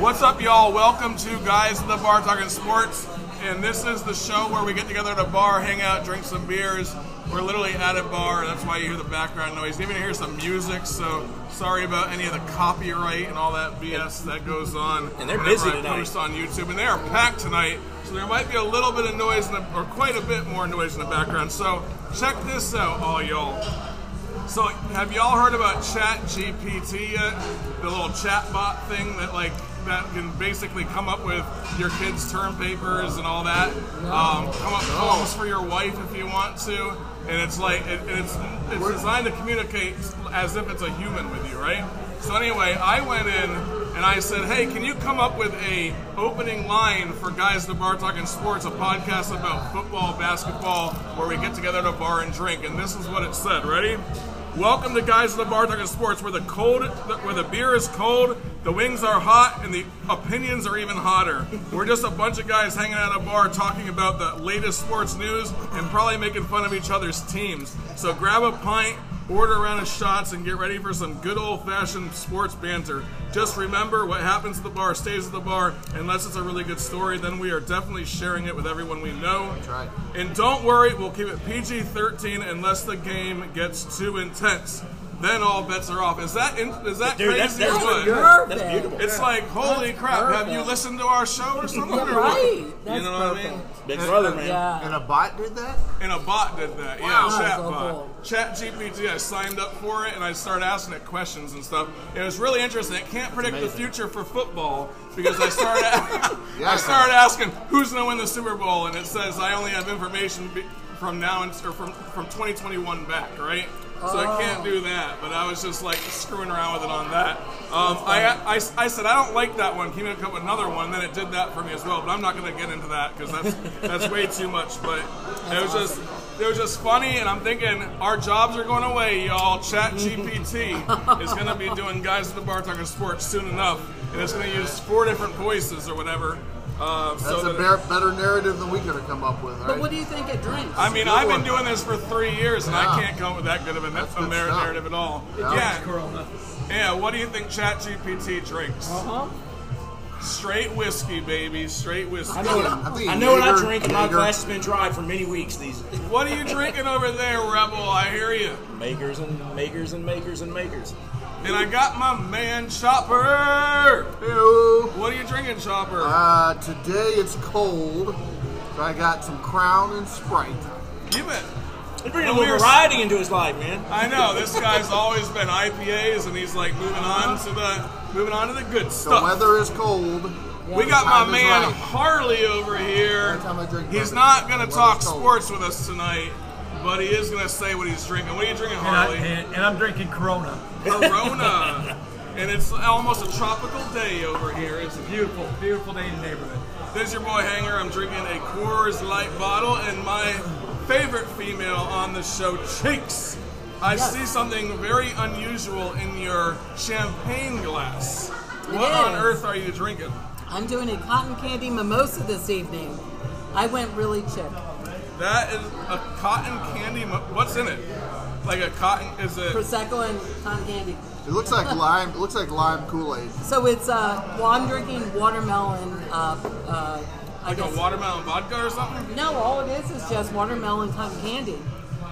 What's up, y'all? Welcome to Guys in the Bar Talking Sports. And this is the show where we get together at a bar, hang out, drink some beers. We're literally at a bar, that's why you hear the background noise. You even hear some music, so sorry about any of the copyright and all that BS that goes on. And they're busy I tonight. Post on YouTube, and they are packed tonight, so there might be a little bit of noise, in the, or quite a bit more noise in the background. So check this out, all y'all. So, have y'all heard about Chat GPT yet? The little chat bot thing that like that can basically come up with your kids' term papers and all that. Um, come up with poems for your wife if you want to, and it's like it, it's it's designed to communicate as if it's a human with you, right? So anyway, I went in and I said, "Hey, can you come up with a opening line for Guys in the Bar Talking Sports, a podcast about football, basketball, where we get together at a bar and drink?" And this is what it said. Ready? Welcome to Guys in the Bar Talking Sports, where the cold, where the beer is cold, the wings are hot, and the opinions are even hotter. We're just a bunch of guys hanging out at a bar talking about the latest sports news and probably making fun of each other's teams. So grab a pint, order a round of shots, and get ready for some good old-fashioned sports banter. Just remember, what happens at the bar stays at the bar, unless it's a really good story. Then we are definitely sharing it with everyone we know. That's right. And don't worry, we'll keep it PG 13 unless the game gets too intense. Then all bets are off. Is that in, is that Dude, that's- crazy or that's what? good. That's beautiful. It's like holy crap! Have you listened to our show or something? Yeah, right. That's you know what I mean? Big brother, man. Yeah. And a bot did that? And a bot did that. Wow. Yeah, chat So bot. cool. Chat GPT. I signed up for it and I started asking it questions and stuff. It was really interesting. It can't predict the future for football because I started I Yeah. started asking who's going to win the Super Bowl and it says I only have information be- from now and or from from 2021 back, right? So I can't do that, but I was just like screwing around with it on that. Um, I, I, I said I don't like that one. Came in up with another one, and then it did that for me as well. But I'm not going to get into that because that's that's way too much. But it was just it was just funny, and I'm thinking our jobs are going away, y'all. Chat GPT is going to be doing guys at the bar talking sports soon enough, and it's going to use four different voices or whatever. Uh, so That's a better, better narrative than we could have come up with, right? But what do you think it drinks? I mean, I've been doing this for three years, and I can't come up with that good of a, That's a good narrative at all. Yeah. Yeah. Yeah, what do you think ChatGPT drinks? uh-huh. Straight whiskey, baby. Straight whiskey. I know what, I think I, know what I drink, and my glass has been dry for many weeks. These What are you drinking over there, Rebel? I hear you. makers and makers and makers and makers. And I got my man Chopper. Ew. What are you drinking, Chopper? Uh, today it's cold, so I got some Crown and Sprite. you bet. He's bringing a little we're- variety into his life, man. I know this guy's always been IPAs, and he's like moving on to the moving on to the good stuff. The weather is cold. We got my man right. Harley over here. Every time I drink He's not going to talk sports with us tonight, but he is going to say what he's drinking. What are you drinking, And, I, Harley? and, and I'm drinking Corona. Corona. and it's almost a tropical day over here. It's a Beautiful, beautiful day in the neighborhood. This is your boy Hanger. I'm drinking a Coors Light bottle, and my favorite female on the show, Cheeks. I Yes. see something very unusual in your champagne glass. What on earth are you drinking? I'm doing a cotton candy mimosa this evening. I went really chick. That is a cotton candy. Mo- What's in it? Like a cotton? Is it? Prosecco and cotton candy. It looks like lime. It looks like lime Kool Aid. So it's, uh, well, I'm drinking watermelon, uh, uh, I Like a watermelon vodka or something? No, all it is is just watermelon cotton candy.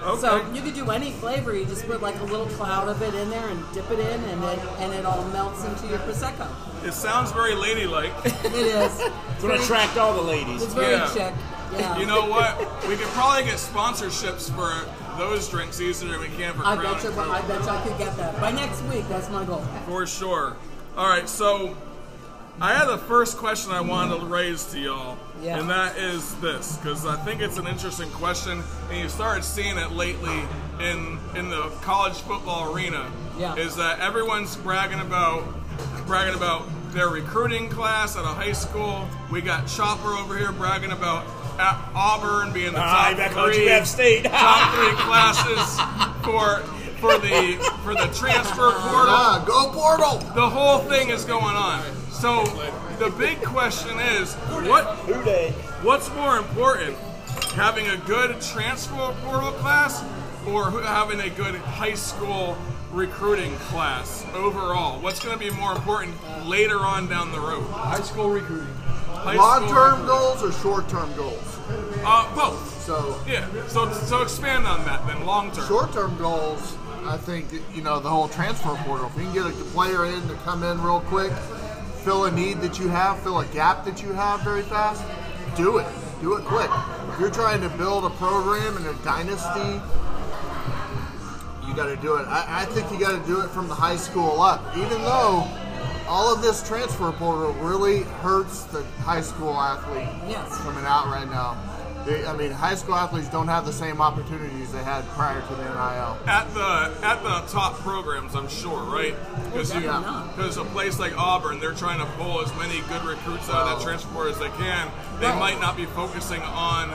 Okay. So you could do any flavor. You just put like a little cloud of it in there and dip it in, and it and it all melts into your prosecco. It sounds very ladylike. It is. It's going to attract all the ladies. It's very Yeah. chic. Yeah. You know what? We could probably get sponsorships for those drinks easier than we can for I Crown bet you. Crown. I bet you I could get that by next week. That's my goal. For sure. All right, so I had the first question I wanted to raise to y'all, Yeah. and that is this, because I think it's an interesting question, and you started seeing it lately in in the college football arena. Yeah. Is that everyone's bragging about bragging about their recruiting class at a high school? We got Chopper over here bragging about at Auburn being the Ah, top back on three UF State. top three classes for for the for the transfer portal Ah, go portal! the whole thing is going on. So the big question is, what what's more important, having a good transfer portal class or having a good high school recruiting class overall? What's going to be more important later on down the road? High school recruiting. High Long school term goals or short term goals? Uh, both. So Yeah. So so expand on that then. Long term. short term goals, I think you know the whole transfer portal. If you can get a player in to come in real quick, fill a need that you have, fill a gap that you have very fast, do it. Do it quick. If you're trying to build a program and a dynasty, you got to do it. I, I think you got to do it from the high school up. Even though all of this transfer portal really hurts the high school athlete Yes. coming out right now. They, I mean, high school athletes don't have the same opportunities they had prior to the NIL. at the at the top programs, I'm sure, right? Because because a place like Auburn, they're trying to pull as many good recruits out of that transfer portal as they can. They Right. might not be focusing on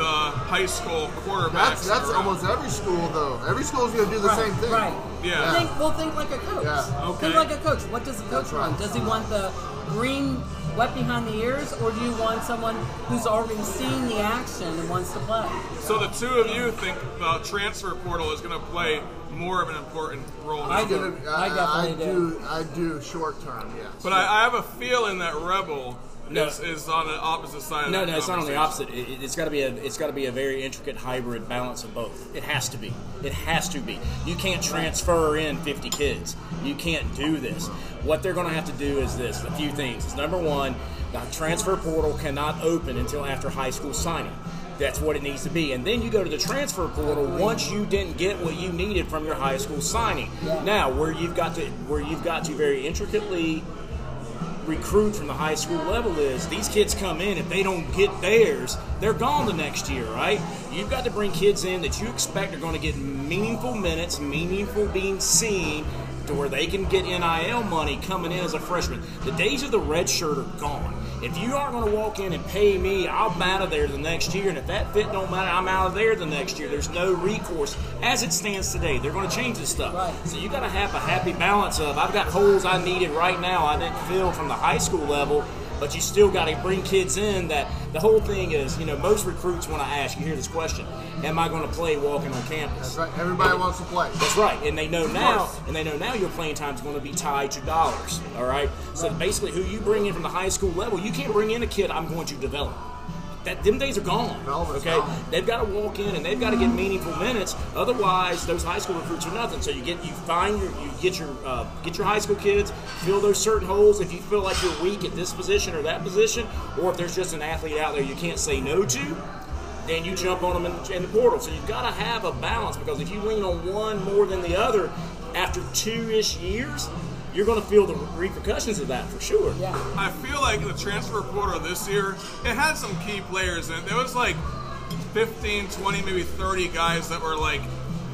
the high school quarterbacks. That's that's almost every school though. Every school's going to do the Right, same thing. Right. Yeah. Think, well, think like a coach. Yeah. Okay. Think like a coach. What does a coach That's right. want? Does he want the green, wet behind the ears, or do you want someone who's already seen the action and wants to play? So the two of you think the transfer portal is going to play more of an important role. I now. do. Gonna- I definitely I do. do. I do short term. Yes. But I, I have a feeling that Rebel No. it's, is on the opposite side. of No, no, it's not on the opposite. It, it's got to be a it's got to be a very intricate hybrid balance of both. It has to be. It has to be. You can't transfer in 50 kids. You can't do this. What they're going to have to do is this: a few things. Is number one, the transfer portal cannot open until after high school signing. That's what it needs to be. And then you go to the transfer portal once you didn't get what you needed from your high school signing. Now, where you've got to where you've got to very intricately recruit from the high school level is these kids come in if they don't get theirs they're gone the next year right? You've got to bring kids in that you expect are going to get meaningful minutes meaningful being seen to where they can get nil money coming in as a freshman the days of the red shirt are gone if you aren't going to walk in and pay me i'm out of there the next year and if that fit don't matter i'm out of there the next year there's no recourse as it stands today they're going to change this stuff Right. so you got to have a happy balance of I've got holes I needed right now I didn't fill from the high school level, but you still got to bring kids in. That the whole thing is, you know, most recruits when I ask you hear this question, am I going to play walking on campus? That's right. Everybody wants to play. That's right, and they know now, and they know now your playing time is going to be tied to dollars. All right, so basically, who you bring in from the high school level, you can't bring in a kid I'm going to develop. That them days are gone. Okay, gone. they've got to walk in and they've got to get meaningful minutes. Otherwise, those high school recruits are nothing. So you get you find your you get your uh, get your high school kids, fill those certain holes. If you feel like you're weak at this position or that position, or if there's just an athlete out there you can't say no to, then you jump on them in, in the portal. So you've got to have a balance because if you lean on one more than the other, after two-ish years, you're going to feel the repercussions of that for sure. Yeah. I feel like the transfer portal this year, it had some key players in it. There was like 15, 20, maybe 30 guys that were like,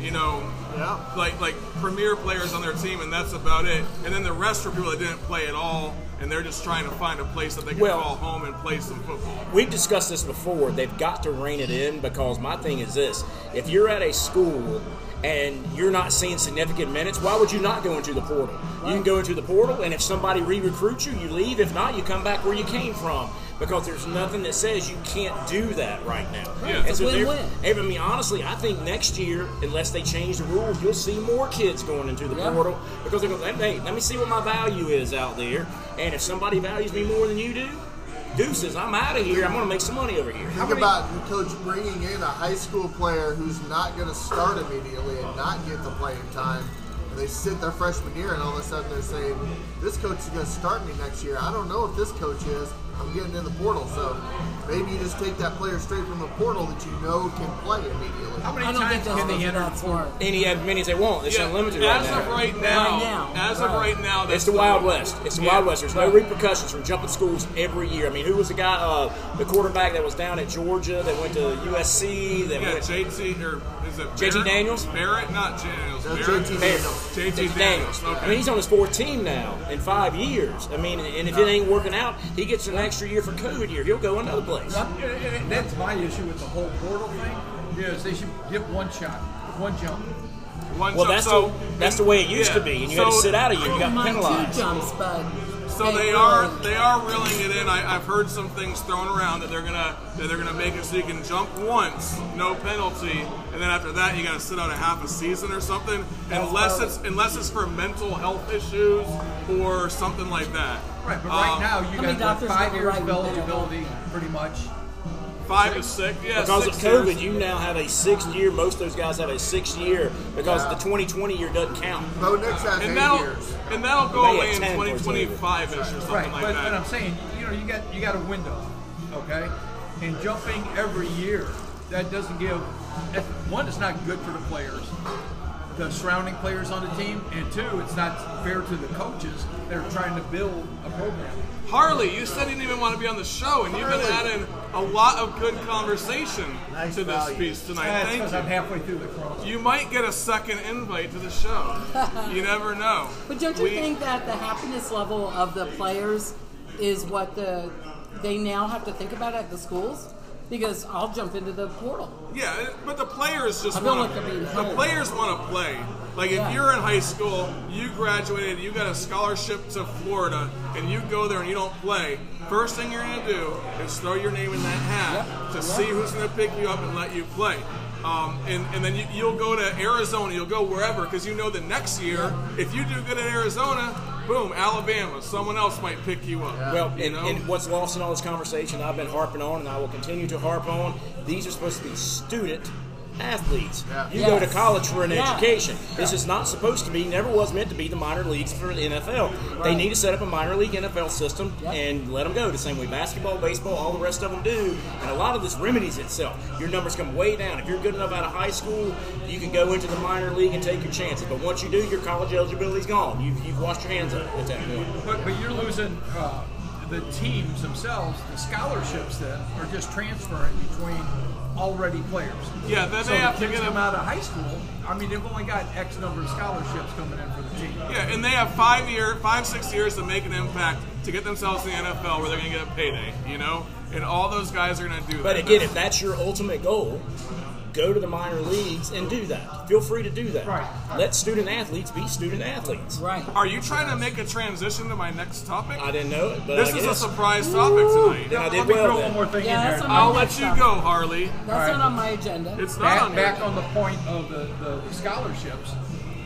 you know, Yeah. like like premier players on their team, and that's about it. And then the rest were people that didn't play at all, and they're just trying to find a place that they can Well- call home and play some football. We've discussed this before. They've got to rein it in because my thing is this: if you're at a school and you're not seeing significant minutes, why would you not go into the portal? You can go into the portal, and if somebody re-recruits you, you leave. If not, you come back where you came from because there's nothing that says you can't do that right now. Yeah. And It's a so there- win-win. I mean, honestly, I think next year, unless they change the rules, you'll see more kids going into the Yeah. portal because they're going, hey, let me see what my value is out there, and if somebody values me more than you do, deuces, I'm out of here. I'm going to make some money over here. Think about coach bringing in a high school player who's not going to start immediately and not get the playing time. And they sit their freshman year, and all of a sudden they're saying, "This coach is going to start me next year. I don't know if this coach is. I'm getting in the portal." So maybe you just take that player straight from the portal that you know can play immediately. How many I don't think times can they enter that smart. Any as many as they want. It's Yeah, unlimited right as now. of right now, Right now. as of Right. right now, that's It's the Wild. West. It's the Yeah. Wild West. There's no repercussions from jumping schools every year. I mean, who was the guy, uh, the quarterback that was down at Georgia that went to USC? That Yeah, went, JT or is it JT Barrett? Daniels? Barrett, not Daniels. That's Barrett. JT Daniels. JT Daniels. Okay. I mean, he's on his fourth team now in five years. I mean, and if it ain't working out, he gets an extra year for COVID year. He'll go another place. Yep. And- and That's my issue with the whole portal thing, is they should get one shot, one jump. One Well, jump. that's so, the that's the way it used yeah. to be, and you so, had to sit out a year. You got don't mind two penalized. jumps, but So They they are really- they are reeling it in. I, I've heard some things thrown around that they're gonna that they're gonna make it so you can jump once, no penalty, and then after that you gotta sit out a half a season or something, unless it's unless it's for mental health issues or something like that. Right, but right Um, now you how many got what, doctors five years right of eligibility, pretty much. Five to six, yeah. Because of COVID, years. you now have a six year. Most of those guys have a six year because Yeah. the 2020 year doesn't count. Bo Nix has and eight that'll years. and that'll go away in 2025 ish or something Right, like but, that. but I'm saying, you know, you got you got a window, okay, and jumping every year that doesn't give one. It's not good for the players, the surrounding players on the team, and two, it's not fair to the coaches that are trying to build a program. Harley, you said you didn't even want to be on the show, and you've been adding a lot of good conversation Nice to this value. piece tonight. That's Thank you. I'm halfway through the corona. You might get a second invite to the show. you never know. But don't you We- think that the happiness level of the players is what the they now have to think about at the schools? Because I'll jump into the portal. Yeah, but the players just want like the players want to play. Like if Yeah. you're in high school, you graduated, you got a scholarship to Florida, and you go there and you don't play. First thing you're gonna do is throw your name in that hat to see who's gonna pick you up and let you play. Um, and, and then you, you'll go to Arizona, you'll go wherever, because you know that next year, if you do good at Arizona, boom, Alabama, someone else might pick you up. Well, you know? and what's lost in all this conversation, I've been harping on, and I will continue to harp on. These are supposed to be student athletes. Yeah. You go to college for an Yeah. education. This is not supposed to be, never was meant to be the minor leagues for the NFL. They need to set up a minor league NFL system Yep. and let them go the same way basketball, baseball, all the rest of them do. And a lot of this remedies itself. Your numbers come way down. If you're good enough out of high school, you can go into the minor league and take your chances. But once you do, your college eligibility's gone. You've, you've washed your hands of it at that point. But, but you're losing uh, the teams themselves, the scholarships that are just transferring between already players. Yeah, then so they have the to get them out of high school. I mean, they've only got X number of scholarships coming in for the team. Yeah, and they have five year, five six years to make an impact to get themselves in the NFL where they're going to get a payday. You know, and all those guys are going to do But that. again, That's- if that's your ultimate goal, go to the minor leagues and do that. Feel free to do that. Right. Let student athletes be student athletes. Right. are you trying to make a transition to my next topic? I didn't know it, but this I is a surprise topic tonight. Then I did Let me well throw then. one more thing Yeah, in that's there. on I'll let you topic. go, Harley. That's All right. not on my agenda. It's not back, on back here. on the point of the, the scholarships,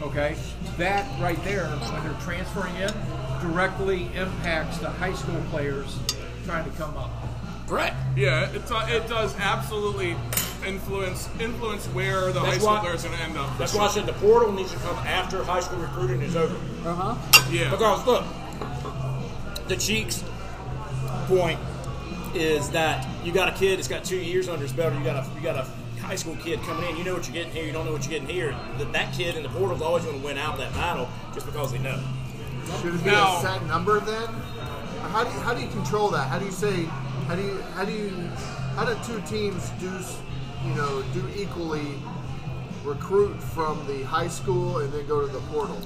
okay? That right there, when they're transferring in, directly impacts the high school players trying to come up. Correct. Yeah, it, do- uh, it does absolutely influence influence where the high That's school why- players are going to end up. for That's why I said the portal needs to come after high school recruiting is over. Uh huh. Yeah. Because look, the Cheeks point is that you got a kid that's got two years under his belt, or you got a you got a high school kid coming in. You know what you're getting here. You don't know what you're getting here. That that kid in the portal is always going to win out that battle just because they know. Should it be Now- a set number then? How do you, how do you control that? How do you say how do you how do you how do two teams do s- you know do equally recruit from the high school and then go to the portal?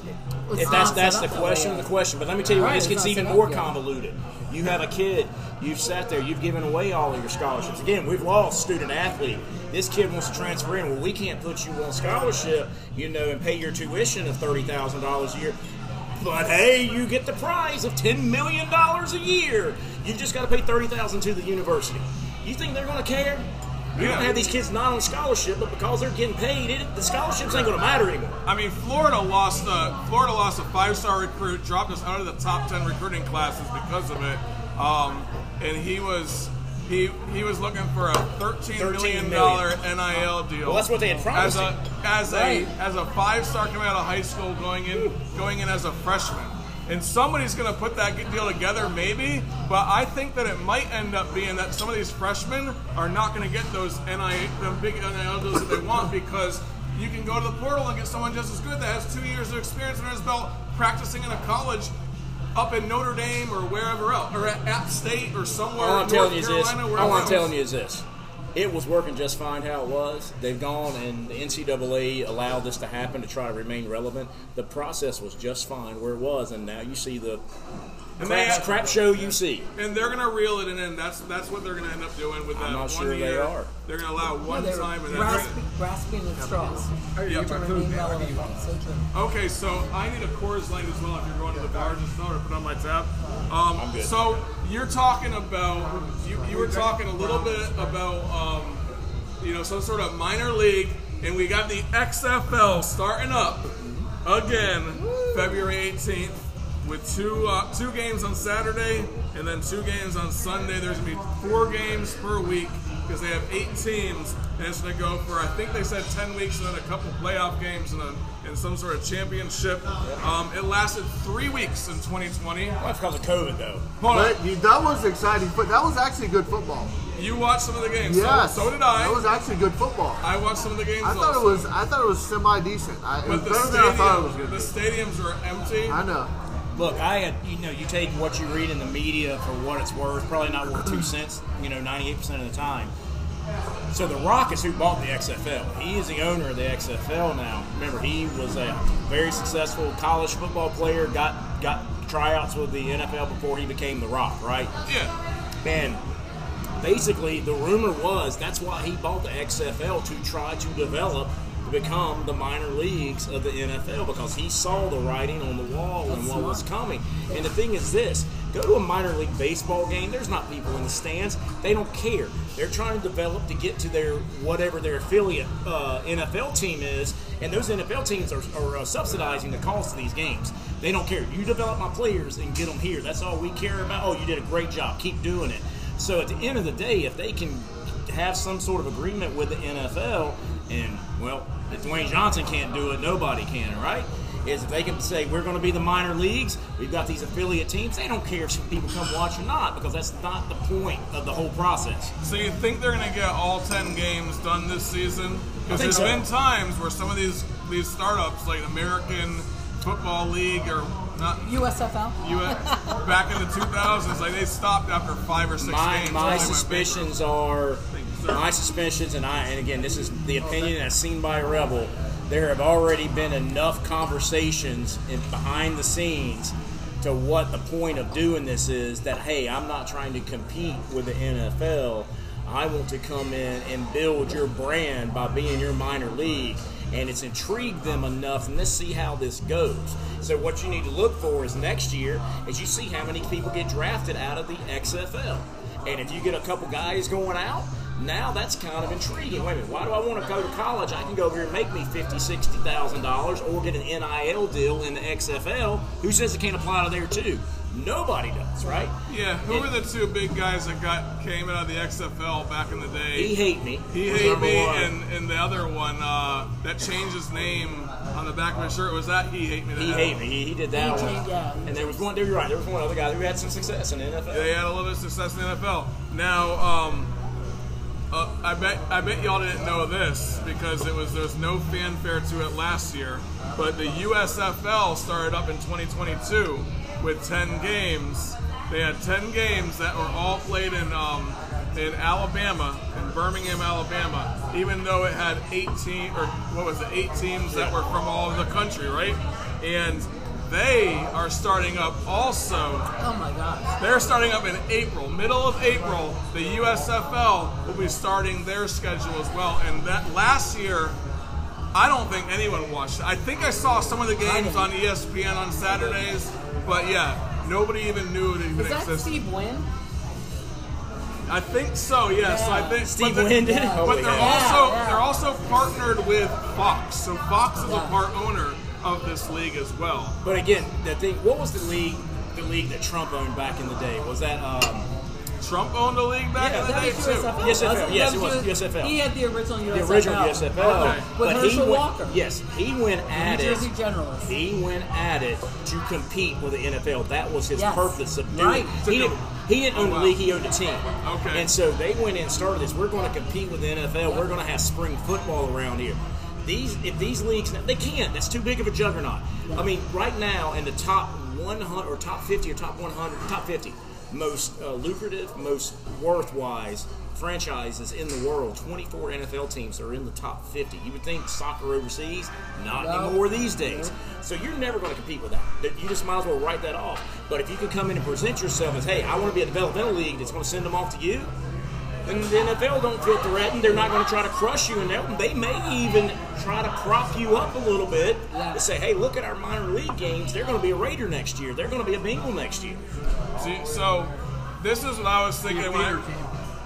It's If that's that's the question way. the question. But let me tell you what, Right, this gets even more convoluted. You have a kid, you've sat there, you've given away all of your scholarships. Again, we've lost student athlete. This kid wants to transfer in. Well, we can't put you on scholarship, you know, and pay your tuition of thirty thousand dollars a year. But hey, you get the prize of ten million dollars a year. You've just got to pay thirty thousand to the university. You think they're going to care? You Yeah. don't have these kids not on scholarship, but because they're getting paid, it, the scholarships ain't going to matter anymore. I mean, Florida lost a Florida lost a five star recruit, dropped us out of the top ten recruiting classes because of it. Um, and he was he he was looking for a thirteen $13 million NIL deal. Well, that's what they had promised As a him. as a as a five star coming out of high school, going in going in as a freshman. And somebody's going to put that deal together, maybe. But I think that it might end up being that some of these freshmen are not going to get those NIL, the big NIL deals that they want because you can go to the portal and get someone just as good that has two years of experience under his belt practicing in a college up in Notre Dame or wherever else, or at App State or somewhere All in I'm telling North you is this. Carolina. All I'm telling you is this. It was working just fine how it was. They've gone and the NCAA allowed this to happen to try to remain relevant. The process was just fine where it was, and now you see the And they crap, crap show you see. and they're gonna reel it in, and that's that's what they're gonna end up doing with that I'm not one sure they year. are. They're gonna allow one They're time, and that's it. grasping, grasping at straws Hey, Yeah, you to my food, remain man. You. So. Okay, so I need a Coors Light as well. If you're going to the bar, just tell her to put on my tab. Um, I'm good. So you're talking about you, you were talking a little bit about um, you know some sort of minor league, and we got the XFL starting up again February 18th with two uh, two games on Saturday and then two games on Sunday. There's gonna be four games per week because they have eight teams, and it's gonna go for I think they said 10 weeks and then a couple playoff games and, a, and some sort of championship. Um, it lasted three weeks in 2020. Well, that's because of COVID, though. Hold on, But you- that was exciting. But that was actually good football. you watched some of the games. Yes. So, so did I. That was actually good football. I watched some of the games. I thought it was. I thought it was semi decent. It was the better than I thought it was going the to be. stadiums were empty. I know. Look, I had, you know, you take what you read in the media for what it's worth, probably not worth two cents, you know, 98% of the time. So The Rock is who bought the XFL. He is the owner of the XFL now. Remember, he was a very successful college football player, got got tryouts with the NFL before he became The Rock, right? Yeah. And basically, the rumor was that's why he bought the XFL to try to develop become the minor leagues of the NFL because he saw the writing on the wall and what was coming. And the thing is this go to a minor league baseball game, there's not people in the stands, they don't care. They're trying to develop to get to their whatever their affiliate uh, NFL team is, and those NFL teams are, are uh, subsidizing the cost of these games. They don't care. You develop my players and get them here. That's all we care about. Oh, you did a great job. Keep doing it. So at the end of the day, if they can have some sort of agreement with the NFL, and well, if Dwayne Johnson can't do it, nobody can, right? Is if they can say we're going to be the minor leagues, we've got these affiliate teams. They don't care if people come watch or not because that's not the point of the whole process. So you think they're going to get all 10 games done this season? Because think there's so. been times where some of these these startups, like American Football League or not USFL. US, back in the 2000s, like they stopped after five or six my games. my and they went suspicions are my suspicions, and I and again this is the opinion as seen by a rebel. There have already been enough conversations in behind the scenes to what the point of doing this is. That hey, I'm not trying to compete with the NFL. I want to come in and build your brand by being your minor league. And it's intrigued them enough, and let's see how this goes. So, what you need to look for is next year, is you see how many people get drafted out of the XFL. And if you get a couple guys going out, now that's kind of intriguing. Wait a minute, why do I want to go to college? I can go over here and make me fifty, sixty thousand dollars, or get an NIL deal in the XFL. Who says it can't apply to there too? Nobody does, right? Yeah, who were the two big guys that got came out of the XFL back in the day? He hate me. He was hate me, and, and the other one uh, that changed his name on the back of his shirt was that he hate me. that he had- hate me. He, he did that He one. changed- yeah. And there was one. You're right. There was one other guy who had some success in the NFL. They had a little bit of success in the NFL. Now, um, uh, I bet I bet y'all didn't know this because it was there was no fanfare to it last year, but the USFL started up in 2022 with 10 games. They had 10 games that were all played in um, in Alabama, in Birmingham, Alabama. Even though it had 18 or what was it, eight teams that were from all over the country, right? And they are starting up also Oh my gosh. they're starting up in April, middle of April. The USFL will be starting their schedule as well. And that last year, I don't think anyone watched. it. I think I saw some of the games on ESPN on Saturdays, but yeah, nobody even knew it even Is that existed. Steve Wynn? I think so. Yes, I think Steve but the- Wynn did. Yeah. But they're Yeah, also yeah. they're also partnered with Fox, so Fox is Yeah. a part owner of this league as well. But again, the thing. What was the league? The league that Trump owned back in the day was that. Um, Trump owned the league back Yeah, in the That day was too. USFL. Yes, wasn't yes, That it was US USFL. He had the original USFL. the original USFL. Okay. With but Herschel he went, Walker. Yes, he went at New it. Jersey Generals. He went at it to compete with the NFL. That was his Yes. purpose of doing Right. it. He didn't, he didn't own Oh, wow. the league, he owned a team. Okay. And so they went in and started this. We're going to compete with the NFL. We're going to have spring football around here. These, if these leagues, they can't. That's too big of a juggernaut. I mean, right now in the top 100 or top 50 or top 100, top 50 most uh, lucrative, most worthwise franchises in the world. 24 NFL teams are in the top 50. You would think soccer overseas, not No. anymore these days. So you're never going to compete with that. That- You just might as well write that off. But if you can come in and present yourself as, hey, I want to be a developmental league that's going to send them off to you, then the NFL don't feel threatened. They're not going to try to crush you, and they'll- may even try to prop you up a little bit Yeah. to say, hey, look at our minor league games. They're going to be a Raider next year. They're going to be a Bengal next year. See, so this is what I was thinking when I,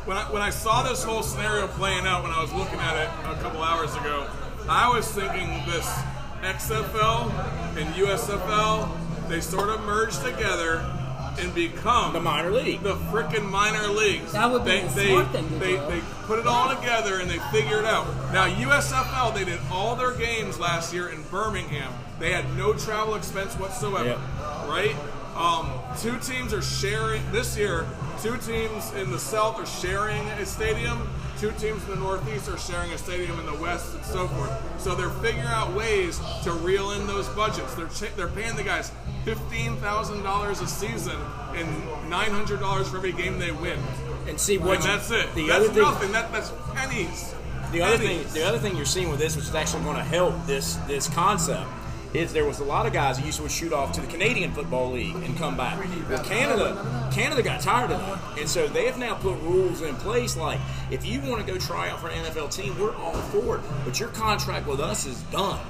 when I when I saw this whole scenario playing out when I was looking at it a couple hours ago. I was thinking this XFL and USFL they sort of merge together and become The minor league. the freaking minor leagues. That would be they, the they, smart thing to they, do. They put it all together and they figure it out. Now USFL, they did all their games last year in Birmingham. They had no travel expense whatsoever. Yeah. Right? Um, two teams are sharing this year. Two teams in the South are sharing a stadium. Two teams in the Northeast are sharing a stadium in the West, and so forth. So they're figuring out ways to reel in those budgets. They're cha- they're paying the guys fifteen thousand dollars a season and nine hundred dollars for every game they win. And see what that's it. The that's other thing, nothing. That, that's pennies. The other thing, the other thing you're seeing with this, which is actually going to help this this concept, is there was a lot of guys who used to shoot off to the Canadian Football League and come back. Well, Canada, Canada got tired of that, and so they have now put rules in place like if you want to go try out for an NFL team, we're all for it, but your contract with us is done.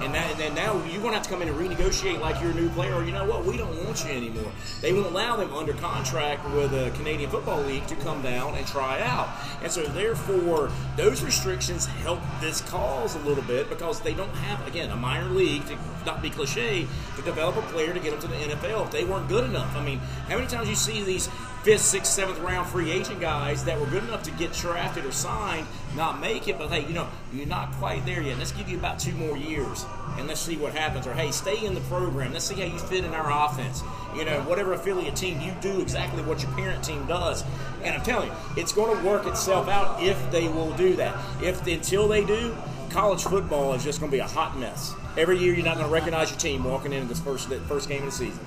And, that, and then now you're going to have to come in and renegotiate like you're a new player, or you know what, we don't want you anymore. They won't allow them under contract with the Canadian Football League to come down and try out. And so, therefore, those restrictions help this cause a little bit because they don't have, again, a minor league, to not be cliche, to develop a player to get them to the NFL if they weren't good enough. I mean, how many times you see these fifth, sixth, seventh round free agent guys that were good enough to get drafted or signed not make it, but hey, you know, you're not quite there yet. Let's give you about two more years and let's see what happens. Or hey, stay in the program. Let's see how you fit in our offense. You know, whatever affiliate team you do exactly what your parent team does. And I'm telling you, it's going to work itself out if they will do that. If until they do, college football is just going to be a hot mess. Every year, you're not going to recognize your team walking into this first first game of the season.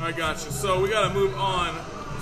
I got you. So we got to move on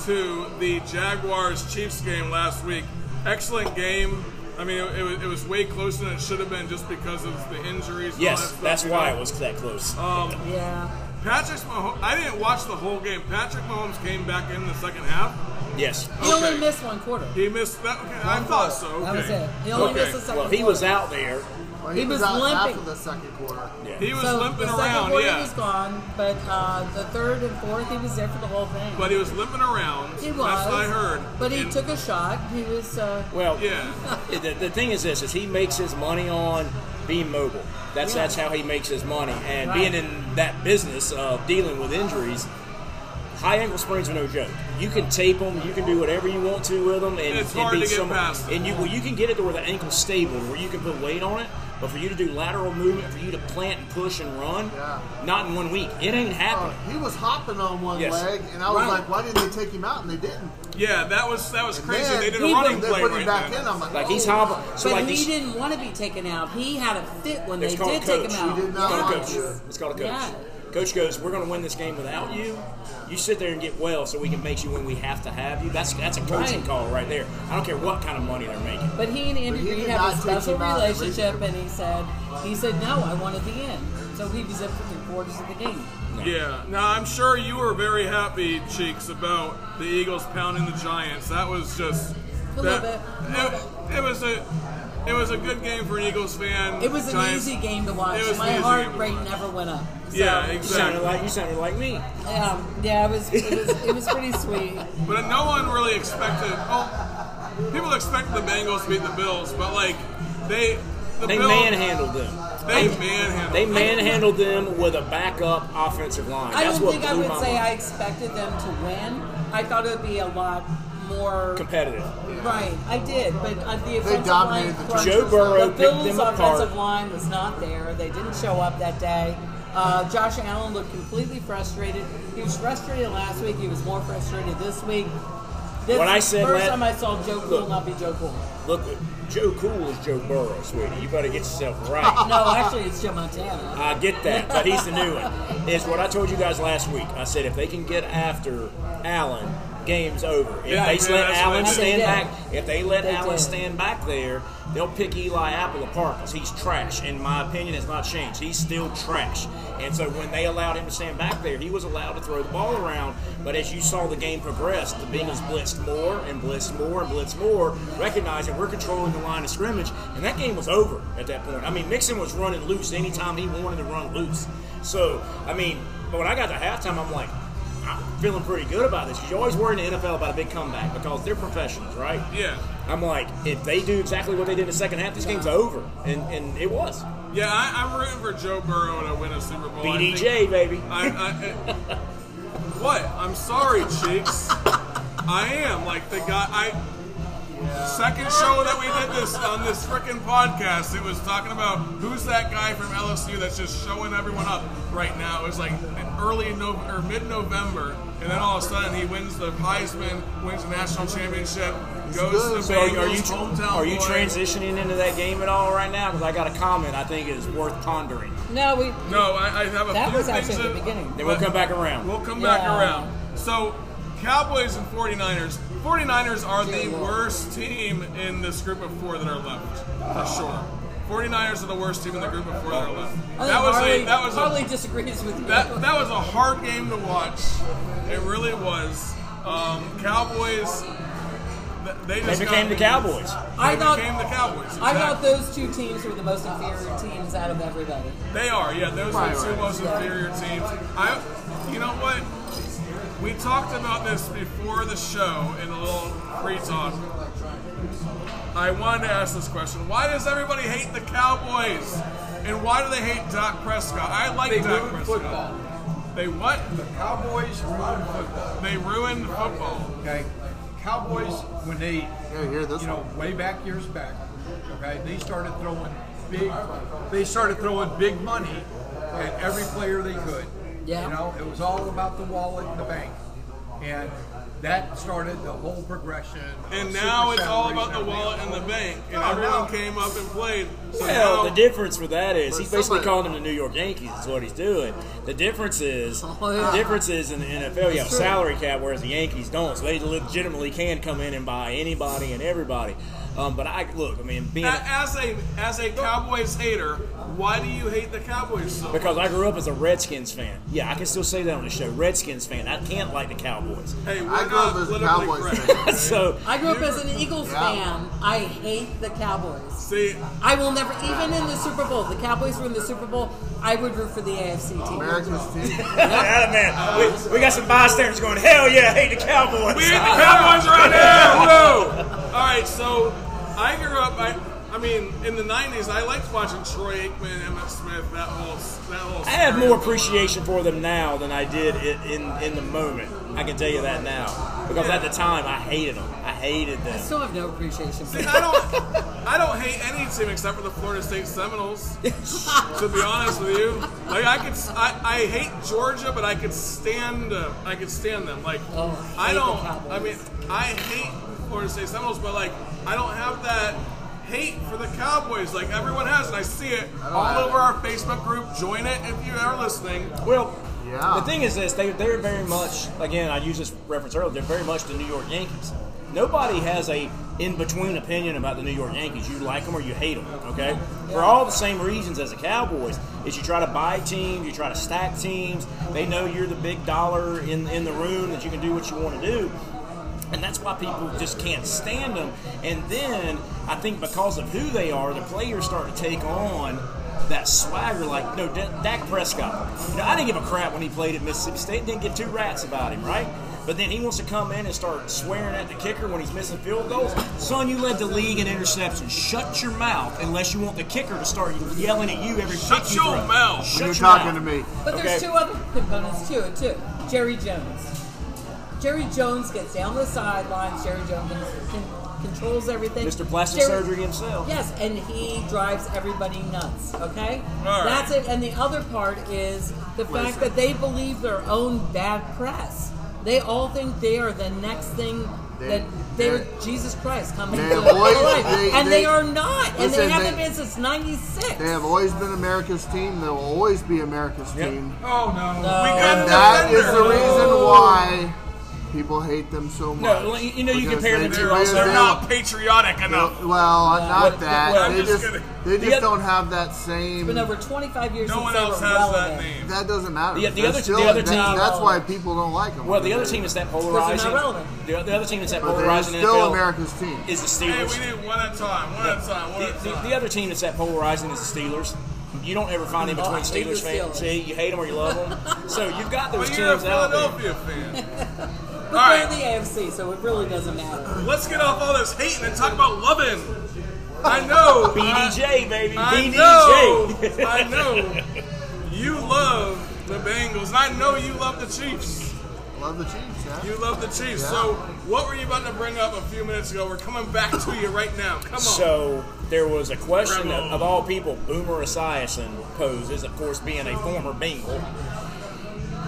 to the Jaguars Chiefs game last week. Excellent game. I mean, it, it, was, it was way closer than it should have been just because of the injuries. Yes, that stuff, that's why know. it was that close. Um, yeah. Patrick Mahomes. I didn't watch the whole game. Patrick Mahomes came back in the second half. yes. He only missed one quarter. He missed that. Okay, I thought so. Okay. That was it. He only Okay. missed the second Well, he quarter. was out there. Well, he, He was, was out half limping. of the second quarter. Yeah. He was so limping the second around. quarter Yeah, he was gone, but uh, the third and fourth, he was there for the whole thing. but he was limping around. he was. That's what I heard. But he And- took a shot. He was. Uh, Well, Yeah. the, the thing is this: is he makes his money on being mobile. That's Yeah. that's how he makes his money. And Right. being in that business of dealing with injuries, high ankle sprains are no joke. You can tape them, you can do whatever you want to with them, and It's hard be to get some- past them. And you well, you can get it to where the ankle's stable, where you can put weight on it. But for you to do lateral movement, for you to plant and push and run, Yeah. not in one week, it ain't Uh, happening. he was hopping on one Yes. leg, and I was Right. like, why didn't they take him out? And they didn't. Yeah, that was that was And crazy. then they did he a running They play put right him back then. in. I'm like, Like he's oh. hobbling. So but like he these, didn't want to be taken out. He had a fit when they did a take coach. him out. He did not It's called a coach. It's called a coach. Yeah. Coach goes, "We're going to win this game without you. You sit there and get well, so we can make you when we have to have you." That's that's a coaching Right. call right there. I don't care what kind of money they're making. But he and Andy But Reid have a special him out every- relationship, and he said, he said, no, I wanted the end. So he was in for three quarters of the game. Yeah. Now I'm sure you were very happy, Cheeks, about the Eagles pounding the Giants. That was just A that, little bit, It, it was a it was a good game for an Eagles fan. It was an Giants- easy game to watch. It was My easy heart rate watch. never went up. So, Yeah, You exactly. sounded like you sounded like me. Yeah, yeah, it was, it was, it was pretty sweet. But no one really expected. Oh, people expected the Bengals to beat the Bills, but like they the They Bills, manhandled them. They manhandled. They them. manhandled them with a backup offensive line. I That's don't what think I would my say I expected them to win. I thought it would be a lot more. competitive. Right, I did, but uh, the offensive dominated line the crushed Joe us. Burrow the picked Bills' them apart. offensive line was not there. They didn't show up that day. Uh, Josh Allen looked completely frustrated. He was frustrated last week. He was more frustrated this week. This What I is the said first la- time I saw Joe Cool Look. not be Joe Cool. Look, Joe Cool is Joe Burrow, sweetie. You better get yourself right. No, actually, it's Joe Montana. I get that, but he's the new one. Is what I told you guys last week. I said if they can get after Allen, game's over. If Yeah, they yeah, let that's Allen stand did. back, if they let They Allen did. stand back there, they'll pick Eli Apple apart because he's trash. In my opinion, has not changed. He's still trash. And so when they allowed him to stand back there, he was allowed to throw the ball around. But as you saw the game progress, the Bengals blitzed more and blitzed more and blitzed more, recognizing we're controlling the line of scrimmage, and that game was over at that point. I mean, Mixon was running loose anytime he wanted to run loose. So I mean, but when I got to halftime, I'm like. Feeling pretty good about this because you always worry in the NFL about a big comeback because they're professionals, right? Yeah. I'm like, if they do exactly what they did in the second half, this game's over, and and it was. Yeah, I, I'm rooting for Joe Burrow to win a Super Bowl. I think- BDJ baby. I, I, what? I'm sorry, cheeks. I am like the guy. I second show that we did this on this freaking podcast. It was talking about who's that guy from LSU that's just showing everyone up right now. It was like early no, or mid November, and then all of a sudden he wins the Heisman, wins the national championship, goes to the good. So are, Bengals, are you hometown are you boy. transitioning into that game at all right now? Because I got a comment I think is worth pondering. No, we. No, I, I have a That few was things actually that- the beginning. Then we'll come back around. We'll come back around. So, Cowboys and 49ers. 49ers are the worst team in this group of four that are left, for sure. 49ers are the worst team in the group of four that are left. That was Harley, a that was Harley a disagrees with you. that, that was a hard game to watch. It really was. Um, Cowboys. th- They, They just became the got- Cowboys. I thought- became the Cowboys. I thought those two teams were the most inferior teams out of everybody. They are, yeah. Those are the two right. most inferior teams. I, you know what? We talked about this before the show in a little pre-talk. I wanted to ask this question: Why does everybody hate the Cowboys? And why do they hate Dak Prescott? I like They Dak ruined Prescott. football. They what? The Cowboys ruined football. They ruined football. Okay, Cowboys when they, Yeah, hear this you know, one. way back years back. Okay, they started throwing big. They started throwing big money at every player they could. Yeah. You know, it was all about the wallet and the bank, and that started the whole progression. And now it's all about the wallet and the bank, and No, everyone no. came up and played. So Well, now, the difference with that is he's basically somebody- calling them the New York Yankees. Is what he's doing. The difference is Oh, yeah. the difference is in the NFL you have a true. salary cap, whereas the Yankees don't. So they legitimately can come in and buy anybody and everybody. Um, but I look, I mean, being as a as a Cowboys hater, why do you hate the Cowboys so much? because I grew up as a Redskins fan. Yeah, I can still say that on the show. Redskins fan. I can't like the Cowboys. Hey, we're I grew up as a Cowboys correct, fan. okay? so I grew up as an Eagles Yeah. fan. I hate the Cowboys. See, I will never, even in the Super Bowl, the Cowboys were in the Super Bowl. I would root for the AFC team. America's team. yeah, man, we, we got some bystanders going. Hell yeah, I hate the Cowboys. we hate the Cowboys right now. Whoa! All right, so I grew up. I, I mean, in the '90s, I liked watching Troy Aikman, Emmitt Smith, that whole that whole. I have more appreciation for them now than I did in, in, in the moment. I can tell you that now. Because at the time, I hated them. I hated them. I still have no appreciation for them. See, I don't, I don't hate any team except for the Florida State Seminoles. to be honest with you, like I could, I, I hate Georgia, but I could stand, uh, I could stand them. Like Oh, I I don't, I mean, I hate Florida State Seminoles, but like I don't have that hate for the Cowboys like everyone has, and I see it all have over our Facebook group. Join it if you are listening. Well, Yeah. the thing is this: they they're very much again. I used this reference earlier. They're very much the New York Yankees. Nobody has a in between opinion about the New York Yankees. You like them or you hate them. Okay, for all the same reasons as the Cowboys. Is you try to buy teams, you try to stack teams. They know you're the big dollar in in the room that you can do what you want to do. And that's why people just can't stand them. And then I think because of who they are, the players start to take on that swagger. Like, no, D- Dak Prescott. You know, I didn't give a crap when he played at Mississippi State. Didn't give two rats about him, right? But then he wants to come in and start swearing at the kicker when he's missing field goals. Son, you led the league in interceptions. Shut your mouth unless you want the kicker to start yelling at you every time. Shut kick you your throw. mouth. Shut You're your talking mouth. to me. But there's two other components to it too. Jerry Jones. Jerry Jones gets down the sidelines. Jerry Jones can, can, controls everything. Mr. Plastic Jerry- Surgery himself. Yes, and he drives everybody nuts. Okay, All right. that's it. And the other part is the fact that they believe their own bad press. They all think they are the next thing They- that they're they- Jesus Christ coming they to avoid- life, they- and they- they, are not, and they haven't they- been since '96. They have always been America's team. They will always be America's Yep. team. Oh no. No. We got And that is the reason why People hate them so much. No, you know, you compare them to get They're, they're not patriotic enough. Well, not What- that. well, they just just they just oth- don't have that same. It's been over 25 years No since one they else were has relevant. that name. that doesn't matter. The- the other- still, the other that- team- That's why people don't like them. Well, the other team is that polarizing. The, the other team is that but they're polarizing in still NFL America's team. is the Hey, Steelers. we need one at a time. One at a time. One The, at a time. the other team that's that polarizing is the Steelers. You don't ever find in Oh, between hate the Steelers fans. See, you hate them or you love them. So you've got those But you're a teams out there. Philadelphia fan. But All they're right. in the AFC, so it really doesn't matter. Let's get off all this hating and talk about loving. I know. BDJ, baby. I BDJ. know. I know. You love the Bengals. and I know you love the Chiefs. Love the Chiefs, yeah. You love the Chiefs. Yeah. So, what were you about to bring up a few minutes ago? We're coming back to you right now. Come on. So there was a question Rebel. of, of all people Boomer Esiason poses, of course, being a former Bengal.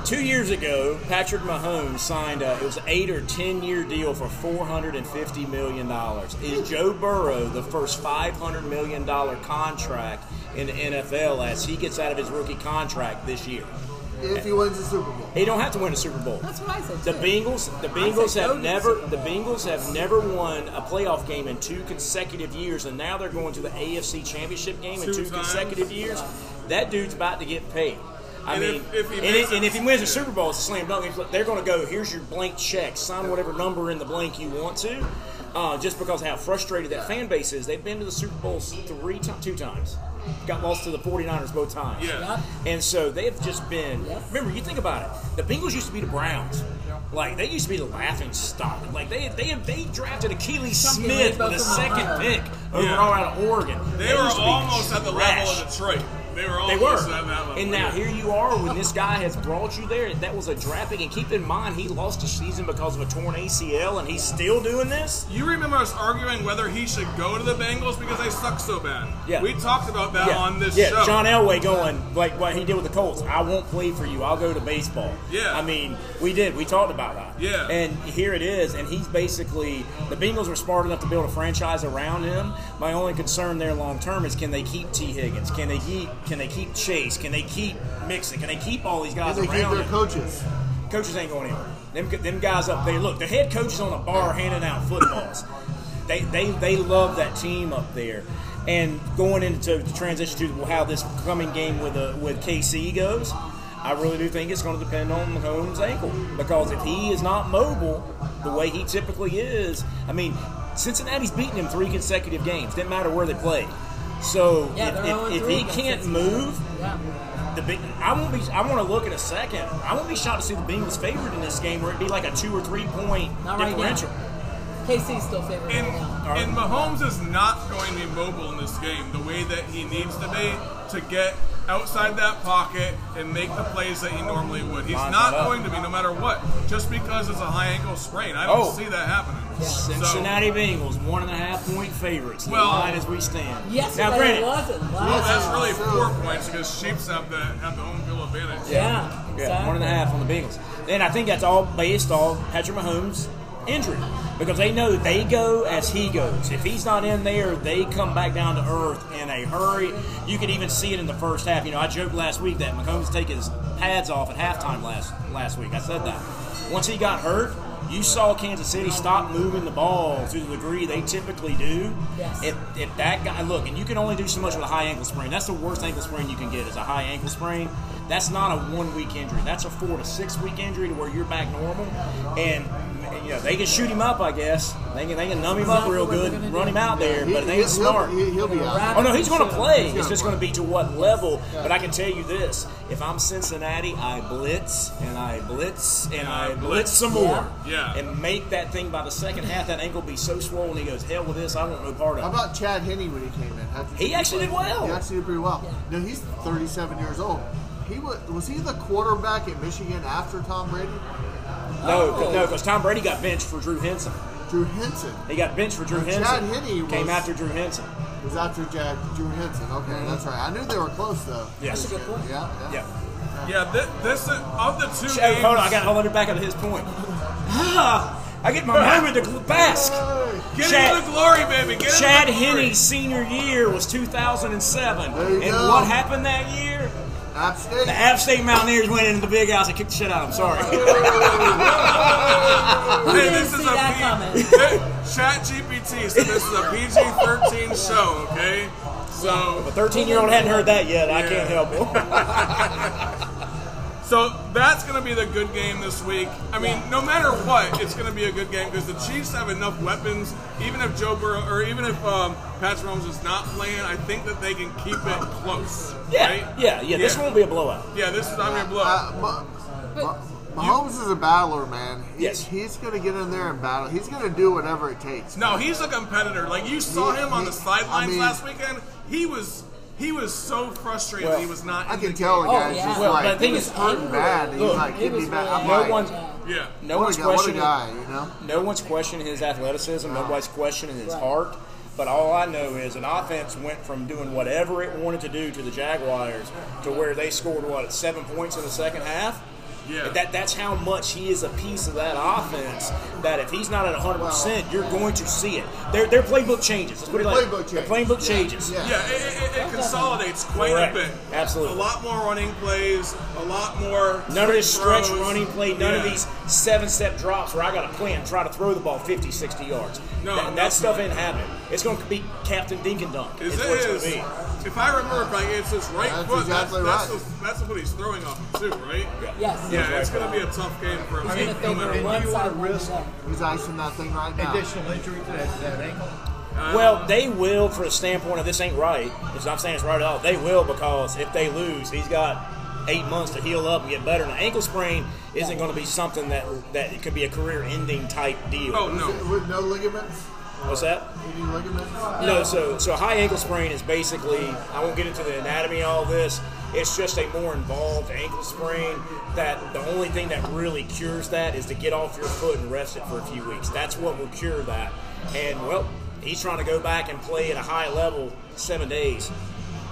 Two years ago, Patrick Mahomes signed a it was an eight or ten year deal for four hundred and fifty million dollars. Is Joe Burrow the first five hundred million dollar contract in the NFL as he gets out of his rookie contract this year? If he wins the Super Bowl. He don't have to win a Super Bowl. That's what I said. The too. Bengals, the Bengals said go to have the never, the Bengals have never won a playoff game in two consecutive years, and now they're going to the AFC Championship game in Two two times. consecutive years. That dude's about to get paid. I And mean, if- if he and, it- and if he wins a Super Bowl, it's a slam dunk. They're going to go. Here's your blank check. Sign whatever number in the blank you want to. Uh, just because of how frustrated that fan base is, they've been to the Super Bowls three, ti- two times. Got lost to the 49ers both times. Yeah. And so they've just been. Remember, you think about it. The Bengals used to be the Browns. Like they used to be the laughing stock. Like they they they drafted Akili Something Smith with a from second Ohio. pick overall Yeah. out of Oregon. they were used to be almost at the level of Detroit. They were They were. that. And now here you are when this guy has brought you there. That was a draft pick. And keep in mind, he lost a season because of a torn ACL, and he's still doing this. You remember us arguing whether he should go to the Bengals because they suck so bad. Yeah. We talked about that yeah, on this yeah. show. John Elway going like what he did with the Colts. I won't play for you. I'll go to baseball. Yeah. I mean, we did. We talked about that. Yeah. And here it is. And he's basically the Bengals were smart enough to build a franchise around him. My only concern there long term is can they keep Tee Higgins? Can they keep Can they keep Chase? Can they keep Mixon? Can they keep all these guys And they keep their coaches. Coaches ain't going anywhere. Them, them guys up there, look, the head coach is on a bar handing out footballs. they, they, they love that team up there. And going into the transition to how this coming game with uh, with KC goes, I really do think it's going to depend on Mahomes' ankle because if he is not mobile the way he typically is, I mean, Cincinnati's beaten him three consecutive games. Didn't matter where they played. So Yeah, if, if, if he can't move, Yeah. the big, I won't be. I want to look in a second. I won't be shocked to see the Bengals favored in this game, where it'd be like a two or three point Not right differential. now. KC's still favored And, right now. and Mahomes is not going to be mobile in this game the way that he needs to be to get outside that pocket and make the plays that he normally would. He's not going to be, no matter what, just because it's a high ankle sprain. I don't Oh. see that happening. So- Cincinnati Bengals one and a half point favorites. Well- line as we stand. Yes, now but granted, it wasn't. well, that's time. really four points because Chiefs have the have the home field advantage. Yeah. Yeah, exactly. one and a half on the Bengals. And I think that's all based on Patrick Mahomes' injury. Because they know they go as he goes. If he's not in there, they come back down to earth in a hurry. You can even see it in the first half. You know, I joked last week that Mahomes take his pads off at halftime last last week. I said that. Once he got hurt, you saw Kansas City stop moving the ball to the degree they typically do. Yes. If, if that guy look, and you can only do so much with a high ankle sprain. That's the worst ankle sprain you can get is a high ankle sprain. That's not a one week injury. That's a four to six week injury to where you're back normal. And you know they can shoot him up. I guess they can they can numb him up real good, and run him out there. He- But it he- ain't smart. He'll, he'll be out. Oh no, he's going to play. He's It's just gonna be to what level. But I can tell you this: if I'm Cincinnati, I blitz and I blitz and I blitz some more, Yeah. and make that thing by the second half. That ankle be so swollen. He goes, hell with this. I want no part of it. How about Chad Henne when he came in? He think actually did played? well. He actually did pretty well. No, he's 37 years old. He was was he the quarterback at Michigan after Tom Brady? No, Oh. no, because Tom Brady got benched for Drew Henson. Drew Henson He got benched for Drew And Henson. Chad Henne came was- after Drew Henson. was after Chad Drew Henson. Okay, that's right. I knew they were close though. Yes. That's a good point. Yeah, yeah. Yeah. Yeah, thi- this is, of the two Ch- games. hold on, I got to hold it back up to his point. Ah, I get my moment to gl- bask. Get Chad- into the glory, baby. Get Chad into the glory. Henne's senior year was 2007. There you and go. what happened that year? App State. The App State Mountaineers went into the big house and kicked the shit out of them. Sorry. Who Hey, this is a that P- coming? Chat GPT said this is a PG-13 show, okay? So, A 13 year old hadn't heard that yet. I can't help it. so that's going to be the good game this week. I mean, no matter what, it's going to be a good game because the Chiefs have enough weapons. Even if Joe Burrow or even if um, Patrick Mahomes is not playing, I think that they can keep it close. Yeah, right? yeah, yeah. This won't be a blowout. Yeah, this is not going to blow. Uh, Ma- Ma- Mahomes is a battler, man. He- Yes. He's going to get in there and battle. He's going to do whatever it takes. No, he's a competitor. Like you saw He- him on he- the sidelines I mean- last weekend. He was he was so frustrated Well, he was not. I in can the tell the game. Oh, guy's yeah. just Well, like, but the thing he's is, hurting angry. bad. He's Look, like, he give me was back. I'm No like, one's Yeah. no what one's a, guy, what a questioning guy, you know? no one's questioning his athleticism. Nobody's questioning his Right. heart. But all I know is an offense went from doing whatever it wanted to do to the Jaguars to where they scored what seven points in the second half. Yeah. That that's how much he is a piece of that offense. That if he's not at 100, percent you're going to see it. Their their playbook changes. Let's put it like playbook their changes. playbook Yeah. changes. Yeah. Yeah, it, it, it consolidates quite Correct. a bit. Absolutely. A lot more running plays, a lot more. None of this stretch throws. running play, none of these seven step drops where I got to plan, try to throw the ball 50, 60 yards. No, that, that stuff ain't happening. It's going to be Captain Dink and Dunk. Is Is what it's going to be. If I remember, right, it's his right That's foot. exactly that's, right. That's, the, that's what he's throwing off too, right? Yes. Yeah, Right it's going to be a tough game for him. He's going to no favor matter and one you wanna side. risk- He's icing that thing right now. Additional injury to that, that ankle. Uh, well, they will, for the standpoint of this ain't right. It's not saying it's right at all. They will because if they lose, he's got eight months to heal up and get better. And an ankle sprain isn't going to be something that that could be a career-ending type deal. Oh no. With no ligaments? What's that? No, so so a high ankle sprain is basically I won't get into the anatomy of all this. It's just a more involved ankle sprain that the only thing that really cures that is to get off your foot and rest it for a few weeks. That's what will cure that. And well, he's trying to go back and play at a high level seven days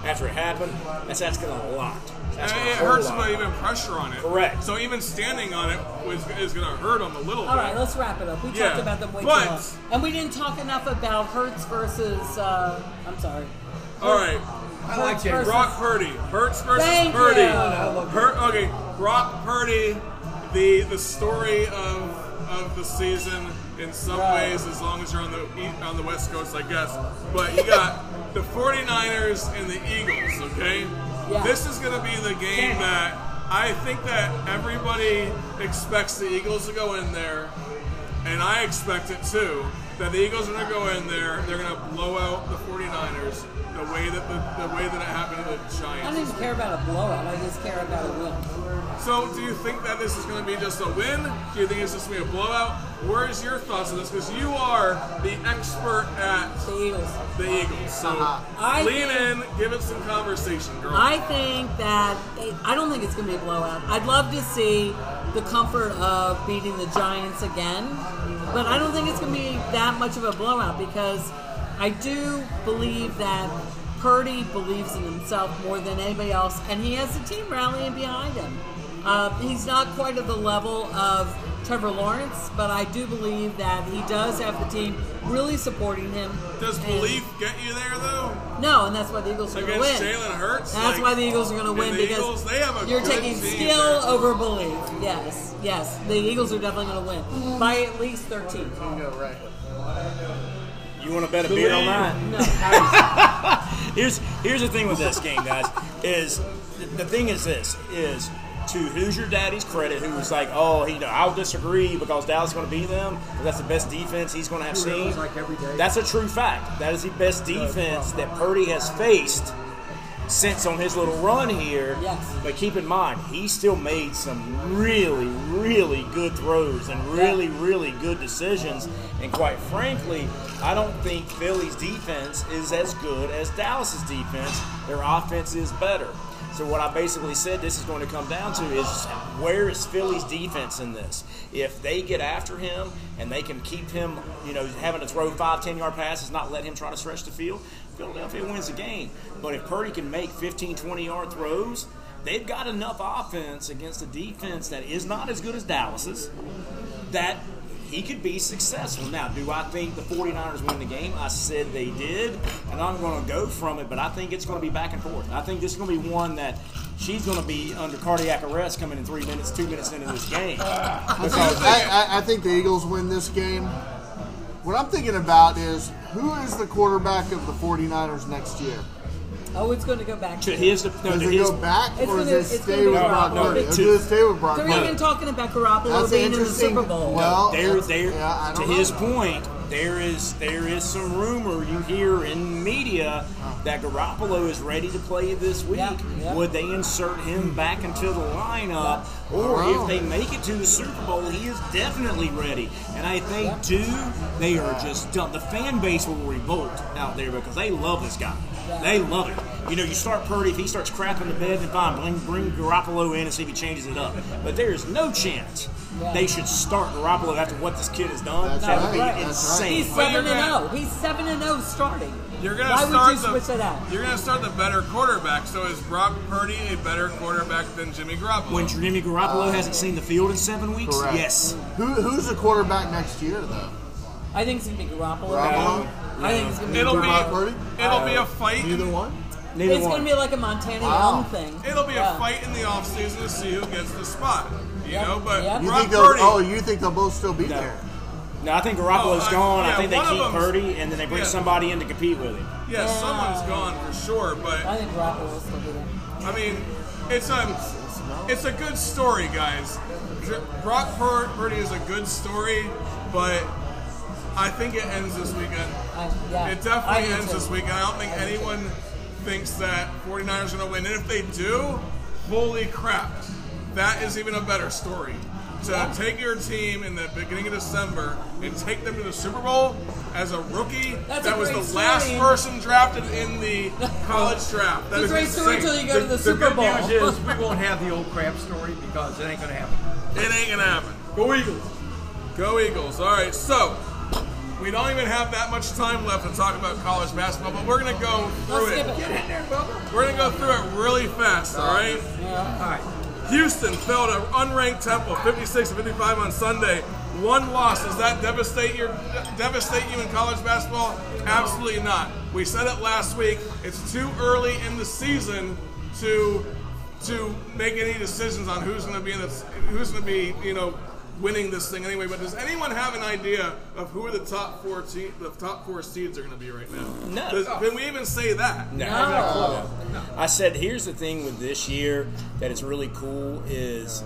after it happened. That's asking a lot. That's And asking it hurts lot. him even pressure on it. Correct. So even standing on it was, is going to hurt him a little All bit. right, let's wrap it up. We Yeah, talked about them way but- too long, and we didn't talk enough about Hurts versus. Uh, I'm sorry. All right. I like Hurts versus- Brock Purdy. Hurts versus Thank Purdy. you. Hurt, okay, Brock Purdy, the the story of of the season in some Right. ways, as long as you're on the e- on the West Coast, I guess. But you got the 49ers and the Eagles. Okay, Yeah. this is going to be the game that I think that everybody expects the Eagles to go in there, and I expect it too. That the Eagles are going to go in there, they're going to blow out the 49ers the way that the, the way that it happened to the Giants. I don't even care about a blowout. I just care about a win. So, do you think that this is going to be just a win? Do you think it's just going to be a blowout? Where's your thoughts on this? Because you are the expert at The Eagles. the Eagles. So, Uh-huh. I lean think- in, give it some conversation, girl. I think that I don't think it's going to be a blowout. I'd love to see the comfort of beating the Giants again, but I don't think it's going to be that much of a blowout because I do believe that Purdy believes in himself more than anybody else, and he has the team rallying behind him. Uh, he's not quite at the level of Trevor Lawrence, but I do believe that he does have the team really supporting him. Does And- belief get you there, though? No, and that's why the Eagles are going to Against win. Jalen Hurts? That's Like, why the Eagles are going to win the because Eagles, they have a you're taking skill there. over belief. Yes, yes, the Eagles are definitely going to win by at least 13. You right. You want to bet a beer on that? No, here's here's the thing with this game, guys. Is the, the thing is this is to who's your daddy's credit, who was like, oh, he, know I'll disagree because Dallas is going to beat them. That's the best defense he's going to have seen. like every day. That's a true fact. That is the best defense that Purdy has faced since on his little run here. Yes. But keep in mind, he still made some really, really good throws and really, really good decisions. And quite frankly, I don't think Philly's defense is as good as Dallas's defense. Their offense is better. So what I basically said this is going to come down to is where is Philly's defense in this? If they get after him and they can keep him, you know, having to throw five, ten yard passes, not let him try to stretch the field, Philadelphia wins the game. But if Purdy can make 15, 20 yard throws, they've got enough offense against a defense that is not as good as Dallas's that he could be successful. Now, do I think the 49ers win the game? I said they did, and I'm going to go from it, but I think it's going to be back and forth. I think this is going to be one that she's going to be under cardiac arrest coming in three minutes, two minutes into this game. Because I, I, I think the Eagles win this game. What I'm thinking about is who is the quarterback of the 49ers next year? Oh, it's going to go back to to his, no, Does to it his, go back or gonna- does it stay gonna with be Brock Purdy? no, Or to- does it stay with Brock They're even talking about Garoppolo being in the. Super Bowl. Well, there, that's- there, yeah, I to don't his know. point, there is there is some rumor you hear in media that Garoppolo is ready to play this week. Yeah, yeah. Would they insert him back into the lineup, or I if they make it to the Super Bowl, he is definitely ready. And I think too, they are just done. The fan base will revolt out there because they love this guy. They love it. You know, you start Purdy, if he starts crapping the bed, then fine, bring, bring Garoppolo in and see if he changes it up. But there is no chance they should start Garoppolo after what this kid has done. That's that right. would be That's right. insane. He's seven and gonna- zero. He's seven and zero starting. You're gonna Why start would you the, switch it out? You're gonna start the better quarterback. So is Brock Purdy a better quarterback than Jimmy Garoppolo? When Jimmy Garoppolo uh, hasn't seen the field in seven weeks, Correct. yes. Who, who's the quarterback next year, though? I think it's going to be Garoppolo. Garoppolo? I think it's going to be it'll be Brock Purdy? it'll be a uh, fight. Neither one? Neither It's one. going to be like a Montana Wow. Young thing. It'll be Yeah. a fight in the offseason to see who gets the spot. You Yep. know, but Yep. You Brock think they'll, Purdy. oh, you think they'll both still be No. there? No, I think Garoppolo's Oh, I- gone. yeah, I think they keep them's- Purdy, and then they bring yeah. somebody in to compete with him. yeah, Yeah. someone's gone for sure. But I think Garoppolo will still be there. I mean, it's a it's a good story, guys. J- Brock Pur- Purdy is a good story, but I think it ends this weekend. I, yeah, It definitely ends too. this weekend. I don't think anyone thinks that 49ers are going to win. And if they do, holy crap, that is even a better story. To take your team in the beginning of December and take them to the Super Bowl as a rookie That's that a was great the last person drafted in the college draft. That It's a is great story until you go to the, the Super good Bowl. news is we won't have the old crap story because it ain't going to happen. It ain't gonna happen. Go Eagles. Go Eagles. All right, so we don't even have that much time left to talk about college basketball, but we're gonna go through Let's it. skip it. We're gonna go through it really fast. All right. All right. Houston fell to unranked Temple, 56 to 55 on Sunday. One loss. Does that devastate your devastate you in college basketball? Absolutely not. We said it last week. It's too early in the season to to make any decisions on who's going to be in the, who's going to be you know winning this thing anyway. But does anyone have an idea of who the top four te- the top four seeds are going to be right now? No. Does- Can we even say that? No. No. I said, here's the thing with this year that is really cool is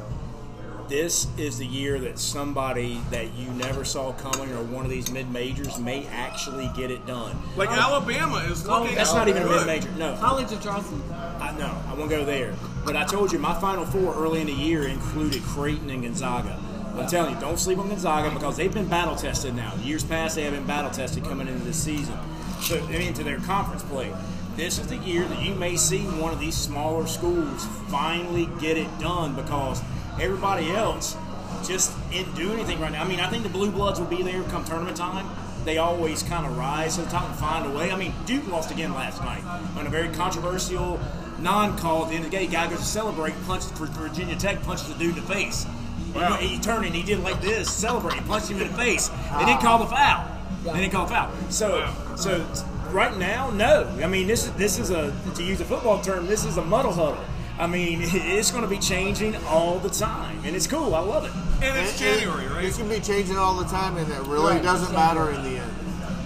this is the year that somebody that you never saw coming or one of these mid majors may actually get it done. Like Alabama is looking. That's not even a mid major. No. College of Charleston. I know. I won't go there. But I told you my final four early in the year included Creighton and Gonzaga. I'm telling you, don't sleep on Gonzaga because they've been battle tested now. Years past, they have been battle tested coming into this season, so into their conference play. This is the year that you may see one of these smaller schools finally get it done because everybody else just didn't do anything right now. I mean, I think the Blue Bloods will be there come tournament time. They always kind of rise to the top and find a way. I mean, Duke lost again last night on a very controversial non-call. At the end of the day, guy goes to celebrate, punches for Virginia Tech, punches the dude in the face. Wow. He, he turned and he did like this, celebrate, punched him in the face. They didn't ah. call the foul. They didn't call the foul. So, so right now, no. I mean, this is this is a to use a football term, this is a muddle huddle. I mean, it's going to be changing all the time, and it's cool. I love it. And it's And- and January, right? It's going to be changing all the time, and it really Right. doesn't matter in the end.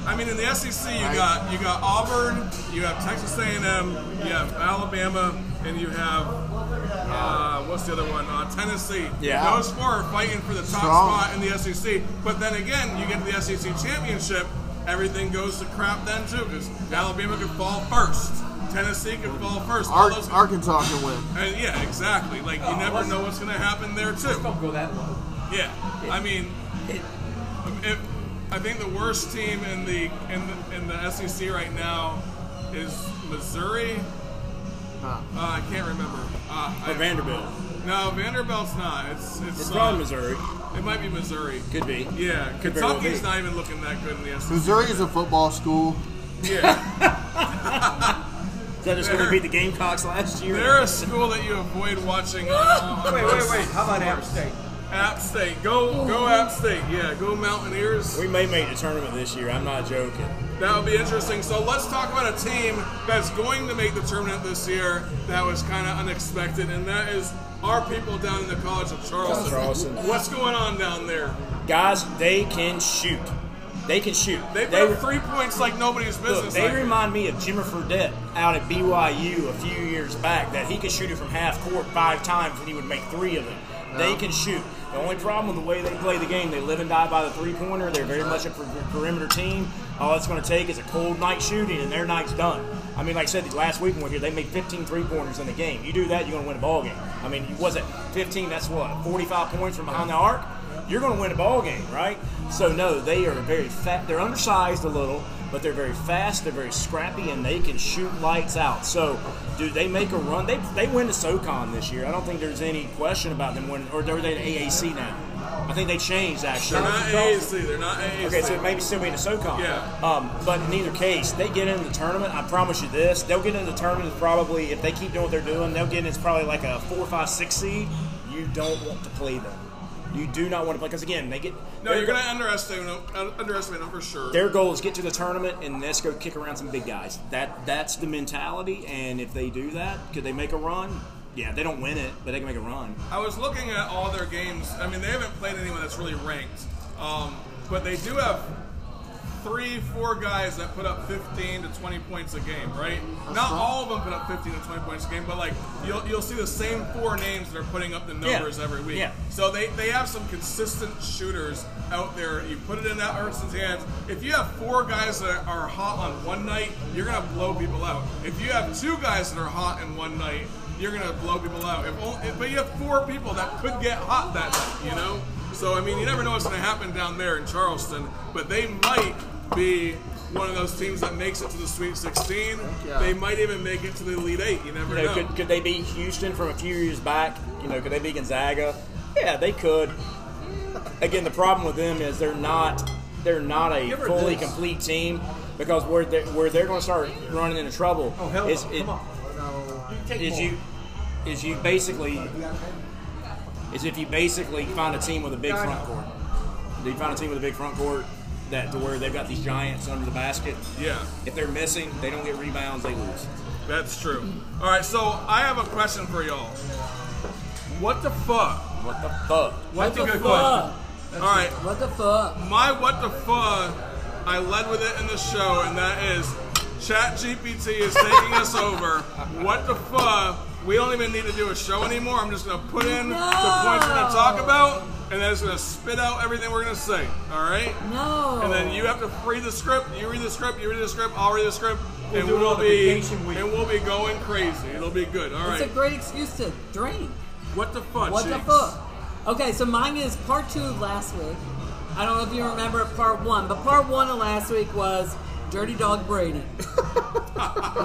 I mean, in the SEC, you Right. got you got Auburn, you have Texas A&M, you have Alabama, and you have uh, what's the other one? Uh, Tennessee. Yeah. those four are fighting for the top Strong. spot in the SEC. But then again, you get to the SEC championship, everything goes to crap then too, because Alabama could fall first, Tennessee could fall first. Ar- those- Arkansas can win. and yeah, exactly. Like you never know what's going to happen there too. Don't go that low. Yeah, I mean, if, I think the worst team in the in the, in the SEC right now is Missouri. Huh. Uh, I can't remember. Uh, Or I, Vanderbilt. no, Vanderbilt's not. It's it's, It's uh, probably Missouri. It might be Missouri. Could be. Yeah, Could very well Kentucky's be. not even looking that good in the SEC. Missouri is a football school. Yeah, Is that just going to beat the Gamecocks last year? they're a school that you avoid watching. On, Wait, wait, wait. How about App State? App State. Go, go App State. Yeah, go Mountaineers. We may make the tournament this year. I'm not joking. That would be interesting. So let's talk about a team that's going to make the tournament this year that was kind of unexpected, and that is our people down in the College of Charleston. Charleston. What's going on down there? Guys, they can shoot. They can shoot. They put They- three points like nobody's business. Look, they like- remind me of Jimmy Fredette out at BYU a few years back that he could shoot it from half court five times and he would make three of them. They can shoot. The only problem with the way they play the game, they live and die by the three pointer. They're very much a per- perimeter team. All it's going to take is a cold night shooting, and their night's done. I mean, like I said, last week when we were here, they made 15 three pointers in the game. You do that, you're going to win a ball game. I mean, was it 15? That's what 45 points from behind the arc. You're going to win a ball game, right? So no, they are very fat. They're undersized a little, but they're very fast. They're very scrappy, and they can shoot lights out. So, do they make a run? They they win the SoCon this year. I don't think there's any question about them winning. Or are they the AAC now? I think they changed actually. They're not AAC. They're not AAC. Okay, so maybe still be in the SoCon. Yeah. Um, but in either case, they get into the tournament. I promise you this: they'll get into the tournament. Probably, if they keep doing what they're doing, they'll get in. It's probably like a four, five, six seed. You don't want to play them. You do not want to play because again, they get. no, you're going to underestimate them, uh, underestimate them for sure. Their goal is get to the tournament and let's go kick around some big guys. That that's the mentality. And if they do that, could they make a run? Yeah, they don't win it, but they can make a run. I was looking at all their games. I mean, they haven't played anyone that's really ranked, um, but they do have three, four guys that put up 15 to 20 points a game, right? Not all of them put up 15 to 20 points a game, but like you'll you'll see the same four names that are putting up the numbers Yeah. every week. Yeah. So they, they have some consistent shooters out there. You put it in that person's hands. If you have four guys that are hot on one night, you're gonna blow people out. If you have two guys that are hot in one night, you're gonna blow people out. If only, if, but you have four people that could get hot that night, you know. So I mean, you never know what's gonna happen down there in Charleston, but they might be one of those teams that makes it to the Sweet 16. Yeah. They might even make it to the Elite Eight. You never You know, know. could, could they beat Houston from a few years back? You know, could they beat Gonzaga? Yeah, they could. Again, the problem with them is they're not they're not a fully this. complete team because where they where they're going to start running into trouble Oh hell is no! it- Come on. Take is you is you basically is if you basically find a team with a big front court. Do you find a team with a big front court that to where they've got these giants under the basket? yeah. If they're missing, they don't get rebounds, they lose. That's true. All right, so I have a question for y'all. What the fuck? What the fuck? What That's a the good fuck? question. All right, What the fuck? my what the fuck? I led with it in the show, and that is ChatGPT is taking us over. What the fuck? We don't even need to do a show anymore. I'm just gonna put in the points we're gonna talk about, and then it's gonna spit out everything we're gonna say. All right? No. And then you have to read the script. You read the script. You read the script. I'll read the script, We'll and we'll be and we'll be going crazy. It'll be good. All It's a great excuse to drink. what the fuck? What the fuck? Okay, so mine is part two of last week. I don't know if you remember part one, but part one of last week was Dirty Dog Brady.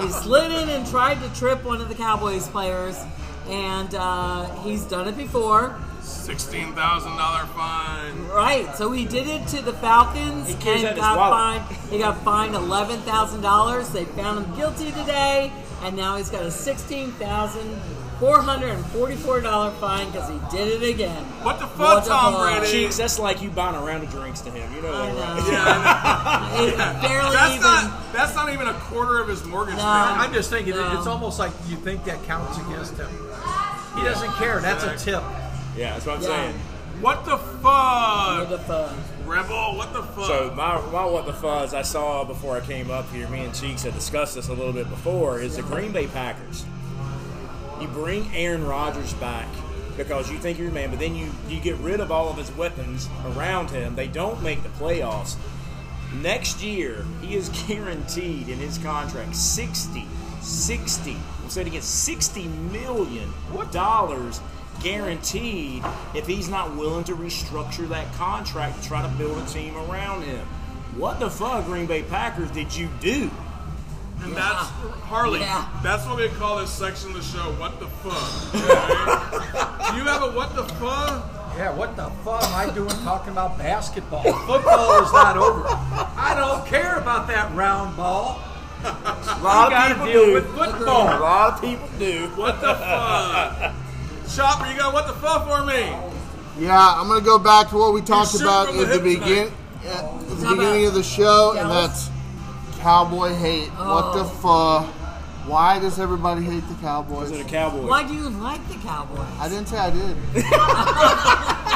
he slid in and tried to trip one of the Cowboys players, and uh, he's done it before. Sixteen thousand dollar fine. Right, so he did it to the Falcons He and got fined. He got fined eleven thousand dollars. They found him guilty today, and now he's got a sixteen thousand four hundred and forty-four dollar fine because he did it again. What the fuck, What the Tom fuck? Brady? Cheeks, that's like you buying a round of drinks to him. You know I that, right? know. Yeah, I know. It barely that's even. not that's not even a quarter of his mortgage No. payment. I'm just thinking No. it's almost like you think that counts against him. He doesn't care. That's a tip. Yeah, that's what I'm Yeah. saying. What the fuck, What the fuck? Rebel? What the fuck? So my, my what the fuzz I saw before I came up here, me and Cheeks had discussed this a little bit before, is the Green Bay Packers. You bring Aaron Rodgers back because you think you're a man, but then you, you get rid of all of his weapons around him. They don't make the playoffs. Next year, he is guaranteed in his contract 60, 60, we'll say it again, 60 million dollars guaranteed if he's not willing to restructure that contract to try to build a team around him. What the fuck, Green Bay Packers, did you do? And that's Harley. Yeah. That's what we call this section of the show. What the fuck? Okay? Do you have a what the fuck? Yeah, what the fuck am I doing talking about basketball? Football is not over. I don't care about that round ball. A You lot gotta of people deal do. with A lot of people do. What the fuck? Chopper, you got what the fuck for me? Yeah, I'm gonna go back to what we talked about at the the hip begin at the beginning of the show, and that's cowboy hate. What the Oh. fuck? Why does everybody hate the Cowboys? Was it a cowboy? Why do you like the Cowboys? I didn't say I did.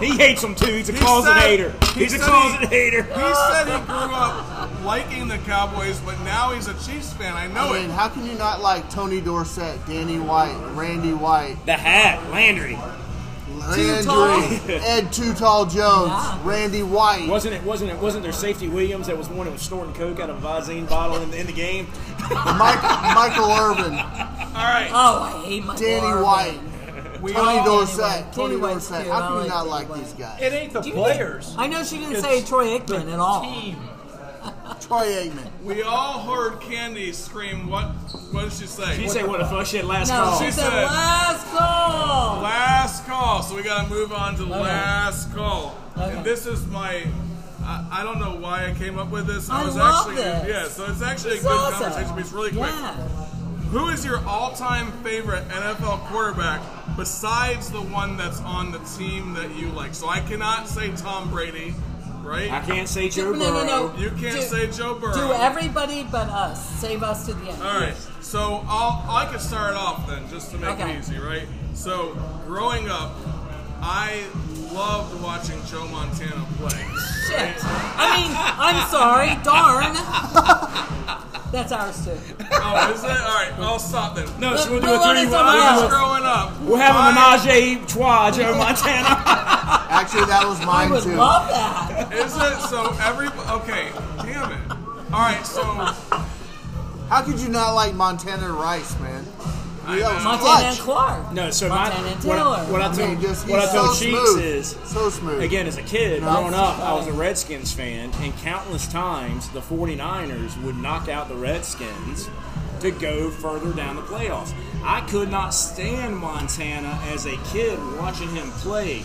He hates them too. He's a He closet said- hater. he He's a closet he- hater. He said he grew up liking the Cowboys, but now he's a Chiefs fan. I know I mean, it. how can you not like Tony Dorsett, Danny White, Randy White, The hat, Landry. Tall. Ed Too Tall Jones, Yeah. Randy White? Wasn't it? Wasn't it? Wasn't there Safety Williams that was the one that was snorting coke out of a Visine bottle in the, in the game? Mike, Michael Irvin, All right. Oh, I hate my Danny White, we Tony Dorsett, Tony Dorsett. How I can you like not Danny like these guys? It ain't the you players. think- I know she didn't It's say Troy the Aikman at all. Team. Troy Aikman. we all heard Candy scream. What? What did she say? She said what the fuck? She had last No, call. she She said said- last call. Last call. So we got to move on to last call. Okay. And this is my. I, I don't know why I came up with this. I was love actually this. yeah. So it's actually It's a good awesome. conversation. But it's really quick. Yeah. Who is your all-time favorite NFL quarterback besides the one that's on the team that you like? So I cannot say Tom Brady, right? I can't say Joe No, no, Burrow. no. You can't Do- say Joe Burrow. Do everybody but us. Save us to the end. All right. So I'll, I can start off then, just to make Okay. it easy, right? So growing up, I loved watching Joe Montana play. Shit. I mean, I'm sorry. Darn. That's ours too. Oh, is it? All right, I'll stop then. No, so we'll do Move a three. someone I was else. growing up. We'll have a I- menage a trois, Joe Montana. Actually, that was mine I mine would too. love that. Is it? So every okay, damn it. All right, so How could you not like Montana Rice, man? I that was know. Montana and clutch. Clark. No, so my, Montana and what, Taylor. I, what I I told, mean, just what I told so Cheeks smooth. is, so smooth. again, as a kid, No. growing up, I was a Redskins fan, and countless times the 49ers would knock out the Redskins to go further down the playoffs. I could not stand Montana as a kid watching him play,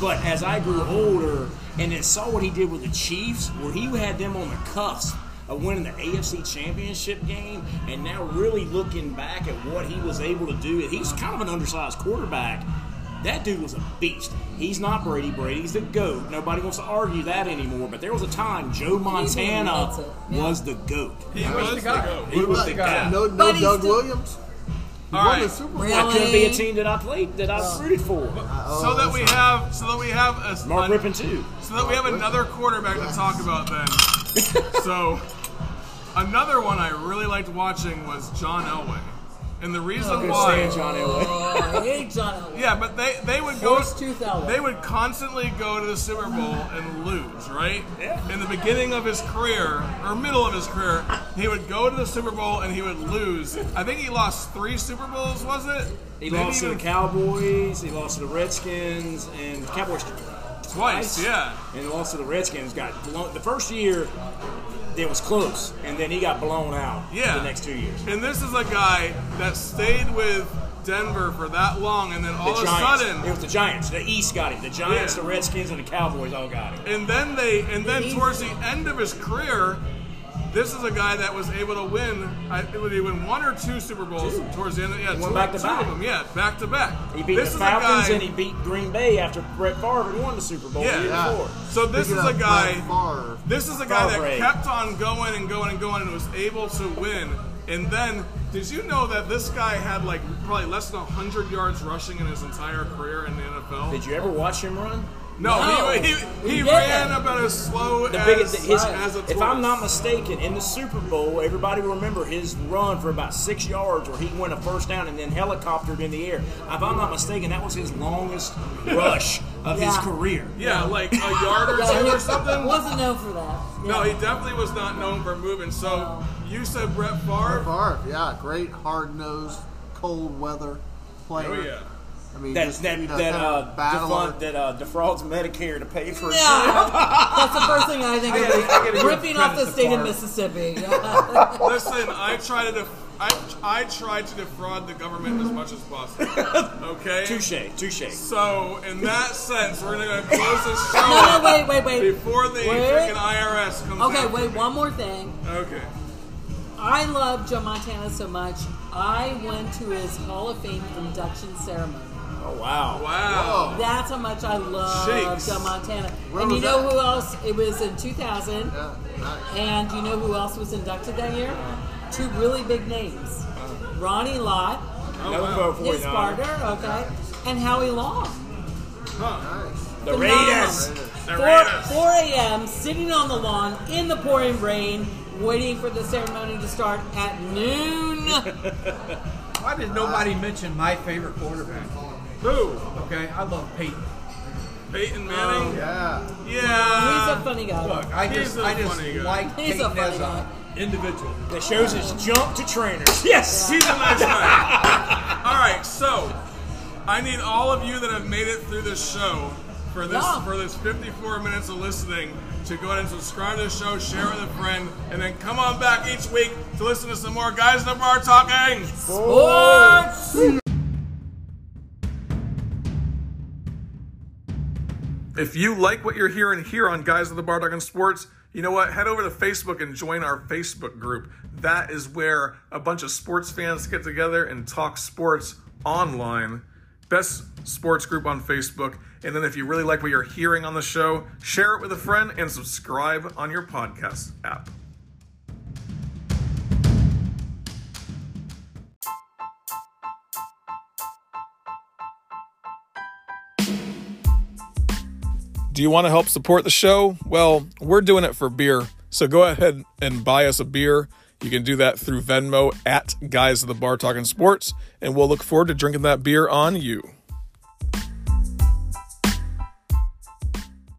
but as I grew older and then saw what he did with the Chiefs, where he had them on the cusp of winning the AFC Championship game, and now really looking back at what he was able to do, he's kind of an undersized quarterback. That dude was a beast. He's not Brady. Brady's the GOAT. Nobody wants to argue that anymore. But there was a time Joe Montana Yeah. was the GOAT. he was the goat. He was the What about- guy. No, no Doug still- Williams. He All won the. Super Bowl. Really? That couldn't be a team that I played that I rooted for. So that we have, so that we have a, Mark a- Rippon too. So that we have another quarterback to talk about then. so another one I really liked watching was John Elway. And the reason Couldn't why stand John Elway. Oh, I hate John Elway. Yeah, but they, they would go Horse tooth Elway. they would constantly go to the Super Bowl and lose, right? Yeah. In the beginning of his career, or middle of his career, he would go to the Super Bowl and he would lose. I think he lost three Super Bowls, was it? He Maybe lost to the Cowboys. He lost to the Redskins and the Cowboys twice, yeah. and he lost to the Redskins. Got blown. The first year, it was close, and then he got blown out. Yeah. The next two years. And this is a guy that stayed with Denver for that long, and then all the of Giants. a sudden, it was the Giants. The East got him. The Giants, Yeah. the Redskins, and the Cowboys all got him. and then they, and then towards the end of his career, this is a guy that was able to win. I would he win one or two Super Bowls towards the end. Of, yeah, He two, back to two back. of them. Yeah, back to back. He beat this the is Falcons a guy, and he beat Green Bay after Brett Favre had won the Super Bowl Yeah. the year Yeah. before. So this Speaking is a of guy. Brett Favre, This is a guy that Favre. kept on going and going and going and was able to win. And then, did you know that this guy had like probably less than 100 yards rushing in his entire career in the NFL? Did you ever watch him run? No, No. he, he, He he ran about as slow The as, biggest, his, as a if I'm not mistaken, in the Super Bowl, everybody will remember his run for about six yards where he went a first down and then helicoptered in the air. If I'm not mistaken, that was his longest rush of his career. Yeah, like a yard or two or something. wasn't known for that. No, he definitely was not known for moving. So you said Brett Favre. Favre, yeah, great hard nosed, cold weather oh, player. Oh yeah. I mean, That just, that you that uh, of battler. defund, that uh, defrauds Medicare to pay for. Yeah, that's the first thing I think I of. gotta- I gotta ripping off the to state of Mississippi. Listen, I try to def- I I try to defraud the government as much as possible. Okay. Touche, touche. So in that sense, we're gonna close this show no, no, wait, wait, wait. before the freaking IRS comes. Okay, after wait, one more thing. Okay. I love Joe Montana so much. I went to his Hall of Fame induction ceremony. Oh wow. Wow. That's how much I love Shakes. Joe Montana. Where and you know that? who else? It was in 2000. Yeah, nice. And you know who else was inducted that year? Uh-huh. Two really big names. Uh-huh. Ronnie Lott, That was about his partner, okay, and Howie Long. Nice. The Phenomenal. Raiders. The 4, Raiders. 4 a.m., sitting on the lawn in the pouring rain, waiting for the ceremony to start at noon. Why did nobody mention my favorite quarterback? Who? Okay, I love Peyton. Peyton um, Manning? Yeah. yeah. He's a funny guy. Look, I He's just, a I just funny guy. like He's a funny as guy. an individual. That shows his jump to trainers. Yes. He's a nice guy. all right, so I need all of you that have made it through this show for this Yeah. for this 54 minutes of listening to go ahead and subscribe to the show, share it with a friend, and then come on back each week to listen to some more guys in the bar talking. Sports! If you like what you're hearing here on Guys of the Bar Talking Sports, you know what? Head over to Facebook and join our Facebook group. That is where a bunch of sports fans get together and talk sports online. Best sports group on Facebook. And then if you really like what you're hearing on the show, share it with a friend and subscribe on your podcast app. Do you want to help support the show? Well, we're doing it for beer. So go ahead and buy us a beer. You can do that through Venmo at Guys of the Bar Talking Sports, and we'll look forward to drinking that beer on you.